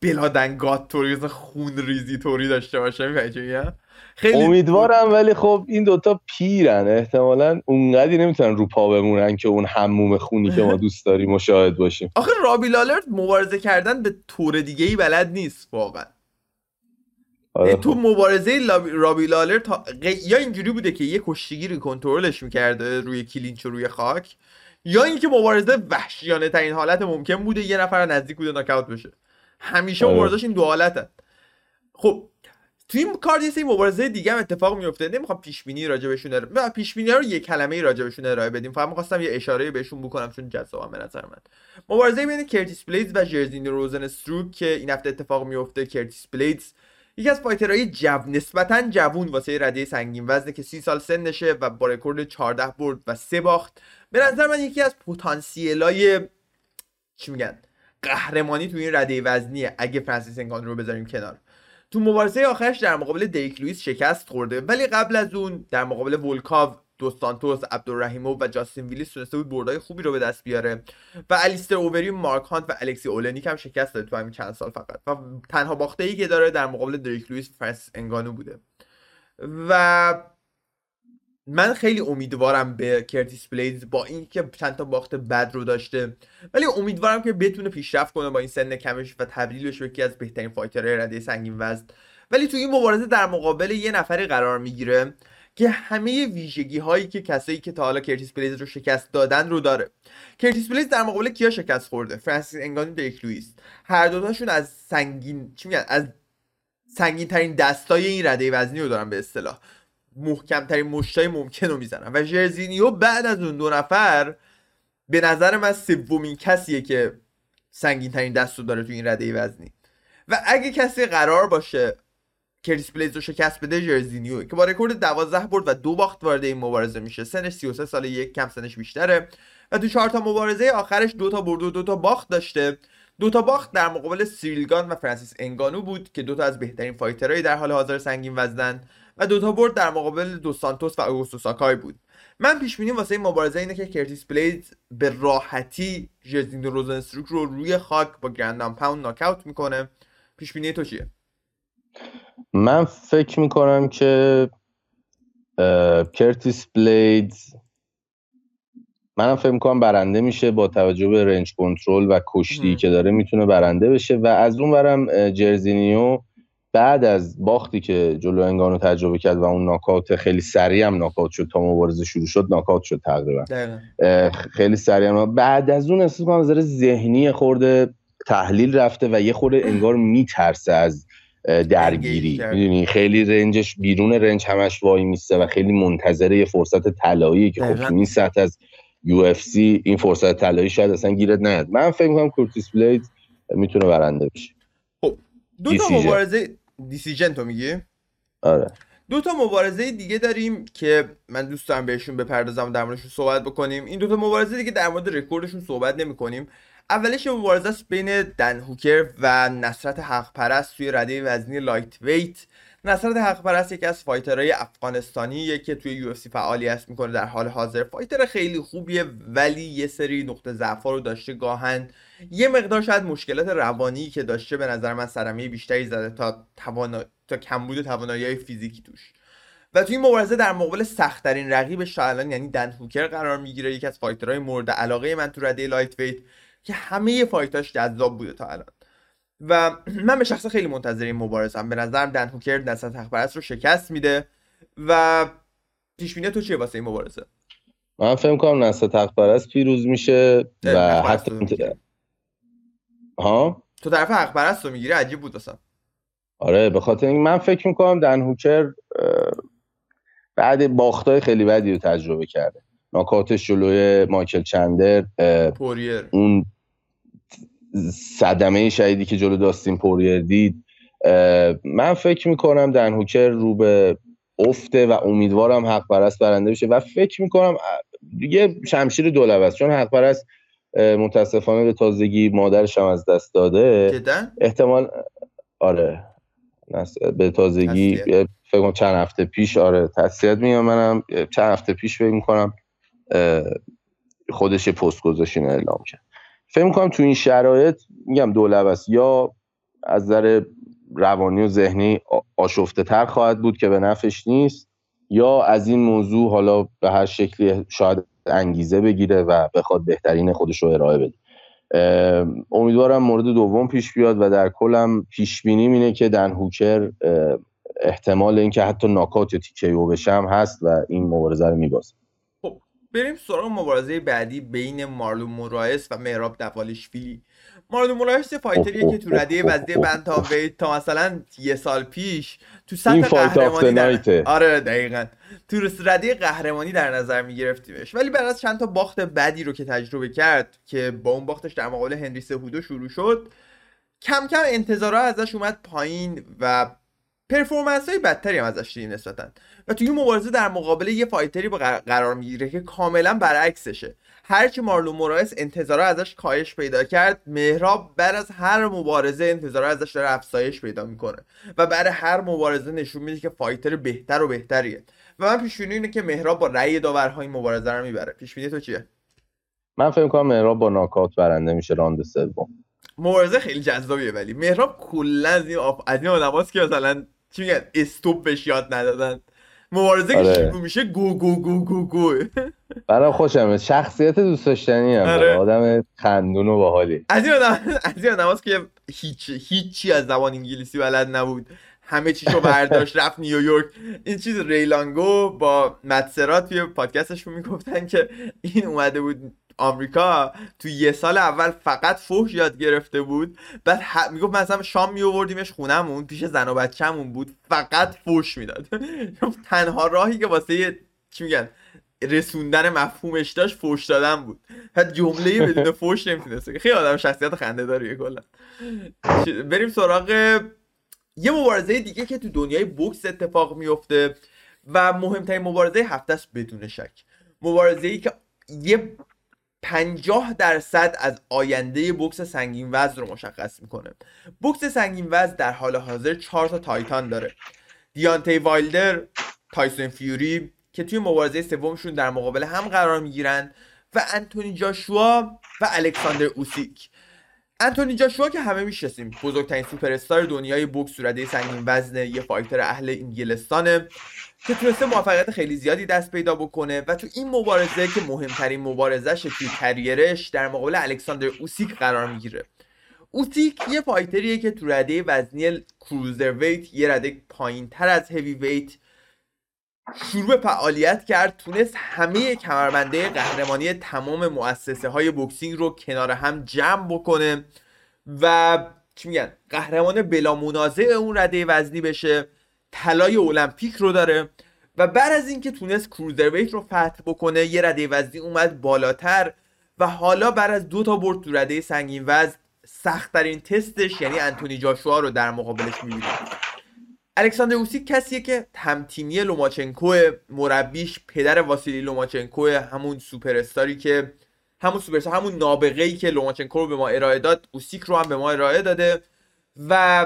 blood and guts طوری خون ریزی طوری داشته باشه می‌فهمی خیلی امیدوارم ولی خب این دوتا پیرن. احتمالا اونقدی نمی‌تونن رو پا بمونن که اون حموم خونی که ما دوست داریم شاهد باشیم. آخه رابی لالر مبارزه کردن به طور دیگه ای بلد نیست واقعا. آره تو خب. مبارزه رابی لالر یا اینجوری بوده که یه کشتیگیری کنترلش می‌کرده روی clinch و روی خاک یا اینکه مبارزه وحشیانه ترین حالت ممکن بوده یه نفر نزدیک بوده ناک‌اوت بشه. همیشه. مبارزش این دو حالتن خب تو این کار یه مبارزه دیگه هم اتفاق میفته نمی‌خوام پیش بینی راجع بهشون ارائه پیش بینی رو یه کلمه راجع بهشون ارائه بدیم. فقط می‌خواستم یه اشاره بهشون بکنم چون جذابن به نظر من. مبارزه بین کرتیس بلیدز و ژرزینیو روزنسترایک که این هفته اتفاق میفته کرتیس بلیدز یکی از fighter های جو نسبتا جوون واسه رده سنگین وزنه که سی سال سنشه و با رکورد 14 برد و سه باخت. به نظر من یکی از پتانسیلای چی میگن؟ قهرمانی تو این رده وزنیه. اگه فرانسیس انگانو رو بذاریم کنار. تو مبارزه آخرش در مقابل دریک لوئیس شکست خورده. ولی قبل از اون در مقابل ولکوف دو سانتوس عبدالرحیموف و جاستین ویلیس تونسته بود بردای خوبی رو به دست بیاره. و الیستر اووریم مارک هانت و الکسی اولنیک هم شکست داده تو همین چند سال فقط. و تنها باختی که داره در مقابل دریک لوئیس فرانسیس انگانو بوده. و من خیلی امیدوارم به کرتیس بلیدز با اینکه چند تا باخت بد رو داشته ولی امیدوارم که بتونه پیشرفت کنه با این سن کمش و تبدیل بشه یکی از بهترین fighter های رده سنگین وزن ولی تو این مبارزه در مقابل یه نفری قرار می‌گیره که همه ویژگی هایی که کسایی که تا حالا کرتیس بلیدز رو شکست دادن رو داره. کرتیس بلیدز در مقابل کیا شکست خورده؟ فرانسیس انگانو دریک لوئیس. هر دوتاشون از سنگین چی میگن؟ از سنگین ترین دستای این رده وزنی رو دارن به اصطلاح. محکمترین مشتای ممکن رو می‌زنن. و ژرزینیو بعد از اون دو نفر به نظر من سومین کسیه که سنگین ترین دست رو داره تو این رده وزنی. و اگه کسی قرار باشه کرتیس بلیدز رو شکست بده ژرزینیو. که با رکورد 12 برد و دو باخت وارد این مبارزه میشه. سنش 33 سال یک کم سنش بیشتره. و تو چهار تا مبارزه آخرش دو تا برد و دو تا باخت داشته. دو تا باخت در مقابل سیریل گان و فرانسیس انگانو بود که دو تا از بهترین fighter های در حال حاضر سنگین وزنن و دوتا برد در مقابل دو سانتوس و اوگوستو ساکای بود. من پیش بینی واسه این مبارزه اینه که کرتیس بلیدز به راحتی ژرزینیو روزنسترایک رو روی خاک با ground and pound ناک‌اوت می‌کنه. پیش بینی تو چیه؟ من فکر می‌کنم که کرتیس بلید منم فکر می‌کنم برنده میشه با توجه به رنج کنترل و کشتی که داره می‌تونه برنده بشه. و از اون برم جرزینیو بعد از باختی که جلو انگانو تجربه کرد و اون ناکاوت خیلی سریع هم ناکاوت شد تا مبارزه شروع شد ناکاوت شد تقریبا. خیلی سریع هم. بعد از اون احساس کنم ذهنی خورده تحلیل رفته و یه خورده انگار میترسه از درگیری. می‌دونی خیلی رنجش بیرون رنج همش وای میسته و خیلی منتظر یه فرصت طلایی که خب این سطح از UFC این فرصت طلایی شاید اصلا گیرت نیاد. من فکر می‌کنم کورتیس بلید می‌تونه برنده بشه. خب دو تا مبارزه decision تو میگی؟ آره. دو تا مبارزه دیگه داریم که من دوست دارم بهشون بپردازم در موردشون صحبت بکنیم. این دو تا مبارزه دیگه در مورد رکوردشون صحبت نمی کنیم اولش مبارزه است بین دن هوکر و نصرت حق پرست توی رده وزنی lightweight نصرت حق پرست یکی از fighter های افغانستانیه که توی UFC فعالیت می‌کنه در حال حاضر. fighter خیلی خوبیه ولی یه سری نقطه ضعف رو داشته گاهن یه مقدار شاید مشکلات روانی که داشته به نظر من صدمه بیشتری زده تا توانا... تا کمبود توانایی فیزیکی توش. و توی این مبارزه در مقابل سختترین رقیبش الان یعنی دن هوکر قرار می‌گیره یکی از fighter های مورد علاقه من تو رده lightweight که همه فایتاش جذاب بوده تا الان. و من به شخص خیلی منتظر این مبارزم. به نظرم دن هوکر دست تخبرست رو شکست میده. و پیش تو چیه واسه این مبارزه؟ من فکر کنم نسل تخبرست پیروز میشه و حتی ها؟ تو طرف حق پرست رو می‌گیری عجیب بود اصلا. آره به خاطر این من فکر می‌کنم دن هوکر بعد باختای خیلی بدی رو تجربه کرده. ناکاتش جلوی مایکل چندر پوریر. اون صدمه شهیدی که جلو داستین پوریر دید. من فکر می‌کنم دن هوکر رو به افته و امیدوارم حق پرست برنده بشه و فکر می‌کنم یه شمشیر دولب است. چون حق پرست متاسفانه به تازگی مادرش هم از دست داده. احتمال آره. به تازگی فکر چند هفته پیش آره تسلیت میگم منم. چند هفته پیش فکر می‌کنم خودش پست گذاشتین اعلام کرد. فکر می‌کنم تو این شرایط میگم دولب است. یا از نظر روانی و ذهنی آشفته تر خواهد بود که به نفش نیست یا از این موضوع حالا به هر شکلی شاید انگیزه بگیره و بخواد بهترین خودش رو ارائه بده. امیدوارم مورد دوم پیش بیاد و در کلم پیش بینیم اینه که دن هوکر احتمال اینکه حتی ناکات یا تیکیو بشم هست و این مبارزه رو میبازه. بریم سراغ مبارزه بعدی بین مارلون مورایس و مهراب دوالیشویلی مارلون مورایس فایتریه که تو رده وزنی بنتا ویت تا مثلا یه سال پیش تو سطح قهرمانی در... آره دقیقا. تو رده قهرمانی در نظر میگرفتیمش. ولی بعد از چند تا باخت بدی رو که تجربه کرد که با اون باختش در مقابل هنری سهودو شروع شد کم کم انتظارها ازش اومد پایین و performance های بدتری هم ازش دیدیم نسبتا. و توی این مبارزه در مقابل یه fighter ی با قرار می‌گیره که کاملا برعکسشه. هرچی مارلون مورایس انتظارا ازش کاهش پیدا کرد مهراب بعد از هر مبارزه انتظارا ازش داره افزایش پیدا می‌کنه و بعد هر مبارزه نشون میده که fighter بهتر و بهتریه. و من پیش‌بینیم اینه که مهراب با رأی داورها این مبارزه رو می‌بره. پیش‌بینی تو چیه؟ من فکر کنم مهراب با ناکات برنده میشه راند سوم. مبارزه خیلی جذابیه ولی مهراب کلا از این از این که مثلا چی میگن استوب بهش یاد ندادن. مبارزه آره. که شروع میشه گو گو گو گو گو. برای خوشم شخصیت دوست داشتنی هم آره. آدم خندون و باحالی. از این آدم از این آدم که هیچ هیچی از زبان انگلیسی بلد نبود. همه چیشو برداشت رفت نیویورک. این چیز ریلانگو با متسرات توی پادکستش می‌گفتن که این اومده بود آمریکا تو یه سال اول فقط فحش یاد گرفته بود. بعد ح... می‌گفت مثلا شام میووردیمش خونمون پیش زن و بچه‌مون بود. فقط فحش می‌داد. [laughs] تنها راهی که واسه چی میگن؟ رسوندن مفهومش داشت فوش دادن بود. حتی جمله بدون فوش نمی‌تونست. خیلی آدم شخصیت خنده داره کلا. بریم سراغ یه مبارزه دیگه که تو دنیای بوکس اتفاق میفته و مهمترین مبارزه هفته است بدون شک. مبارزه ای که یه پنجاه درصد از آینده بوکس سنگین وزن رو مشخص می‌کنه. بوکس سنگین وزن در حال حاضر چهار تا titan داره. دیانتی وایلدر تایسون فیوری که توی مبارزه سومشون در مقابل هم قرار می‌گیرن و انتونی جاشوا و الکساندر اوسیک. انتونی جاشوا که همه می‌شناسیم بزرگترین سوپر استار دنیای بوکس صورته سنگین وزن یه fighter اهل انگلستانه که تونسته موفقیت خیلی زیادی دست پیدا بکنه و تو این مبارزه که مهمترین مبارزهش توی کریرش در مقابل الکساندر اوسیک قرار می‌گیره. اوسیک یه فایتریه که تو رده وزنی کروزر ویت یه رده پایین تر از هیوی ویت شروع به فعالیت کرد تونست همه کمربنده قهرمانی تمام مؤسسه های بوکسینگ رو کنار هم جمع بکنه و چی میگن؟ قهرمان بلا منازع اون رده وزنی بشه طلای المپیک رو داره و بعد از اینکه تونست cruiserweight رو فتح بکنه یه رده وزنی اومد بالاتر و حالا بعد از دو تا برد تو رده سنگین وزن سختترین تستش یعنی انتونی جاشوا رو در مقابلش می‌بینیم. الکساندر اوسیک کسیه که همتیمی لوماچنکو مربیش پدر واسیلی لوماچنکو همون سوپر استاری که همون سوپر همون نابغه ای که لوماچنکو رو به ما ارائه داد اوسیک رو هم به ما ارائه داده و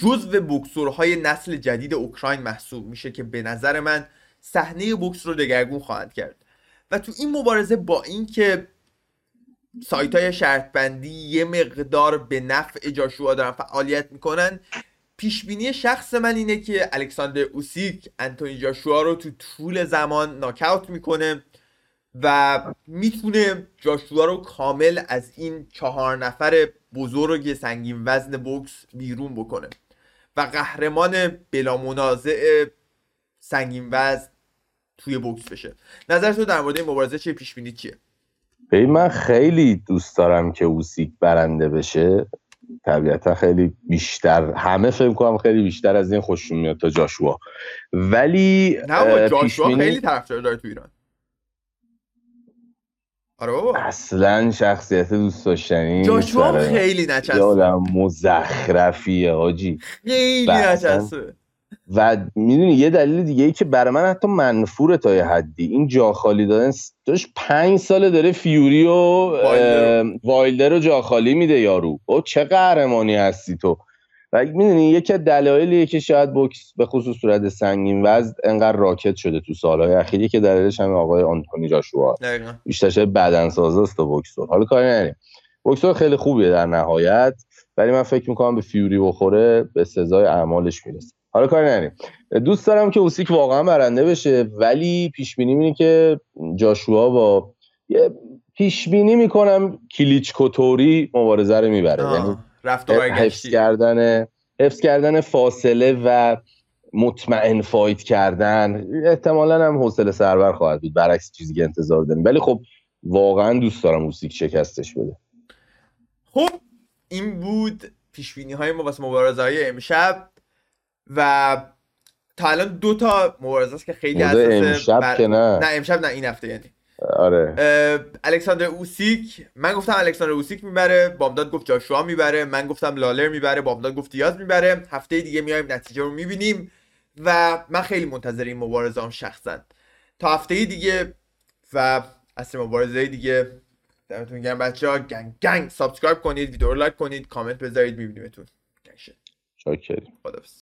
جزو بکسورهای نسل جدید اوکراین محسوب میشه که به نظر من صحنه بکس رو دگرگون خواهند کرد. و تو این مبارزه با اینکه سایت های شرط بندی یه مقدار به نفع جاشوا دارن فعالیت می‌کنن پیش بینی شخص من اینه که الکساندر اوسیک انتونی جاشوا رو تو طول زمان ناکاوت می‌کنه و می‌تونه جاشوا رو کامل از این چهار نفر بزرگ سنگین وزن بوکس بیرون بکنه و قهرمان بلا منازع سنگین وزن توی بوکس بشه. نظر تو در مورد این مبارزه چه؟ پیش بینی چیه؟ ببین من خیلی دوست دارم که اوسیک برنده بشه. طبیعتا خیلی بیشتر همه فکر کنم خیلی بیشتر از این خوششون میاد تا جاشوا. ولی نه جاشوا خیلی طرفدار داره تو ایران. آره بابا. اصلا شخصیت دوست داشتنی جاشوا خیلی نچسبه. آدم مزخرفیه حاجی خیلی نچسبه. و می‌دونی یه دلیل دیگه ای که برای من حتی منفور تا یه حدی. این جا خالی دادن داشت پنج ساله داره فیوری و وایلدر رو. جا خالی میده یارو. او چه قهرمانی هستی تو. و می‌دونی یکی از دلایلیه که شاید بوکس به خصوص صورت سنگین وزن انقدر راکت شده تو سالهای اخیری که دلیلش هم آقای آنتونی جاشوا. بیشتر بدن است بوکسور. حالا کاری نریم بوکسور خیلی خوبیه در نهایت. ولی من فکر می‌کنم به فیوری بخوره به سزای اعمالش می‌رسه. حالا کاری نریم دوست دارم که اوسیک واقعا برنده بشه ولی پیش بینی اینه که جاشوا با یه پیش بینی می‌کنم کلیچ کوتوری مبارزه رو می‌بره. یعنی حفظ کردن حفظ کردن فاصله و مطمئن فایت کردن. احتمالا هم حوصله سربر خواهد بود. برعکس چیزی که انتظار داریم. ولی خب واقعا دوست دارم اوسیک شکستش بده. خب این بود پیش بینی های ما واسه مبارزه های امشب. و تا الان دو تا مبارزه است که خیلی اساسه امشب بر... که نه. نه امشب نه این هفته یعنی. آره. الکساندر اوسیک من گفتم الکساندر اوسیک می‌بره بامداد گفت جاشوا می‌بره من گفتم لالر می‌بره بامداد گفت دیاز می‌بره. هفته دیگه میایم نتیجه رو می‌بینیم و من خیلی منتظر این مبارزه هم شخصا. تا هفته دیگه و اصل مبارزه دیگه. دمتون گرم بچه ها gang gang. subscribe کنید ویدیو رو like کنید کامنت بذارید میبینیمتون. شاکریم خدافظ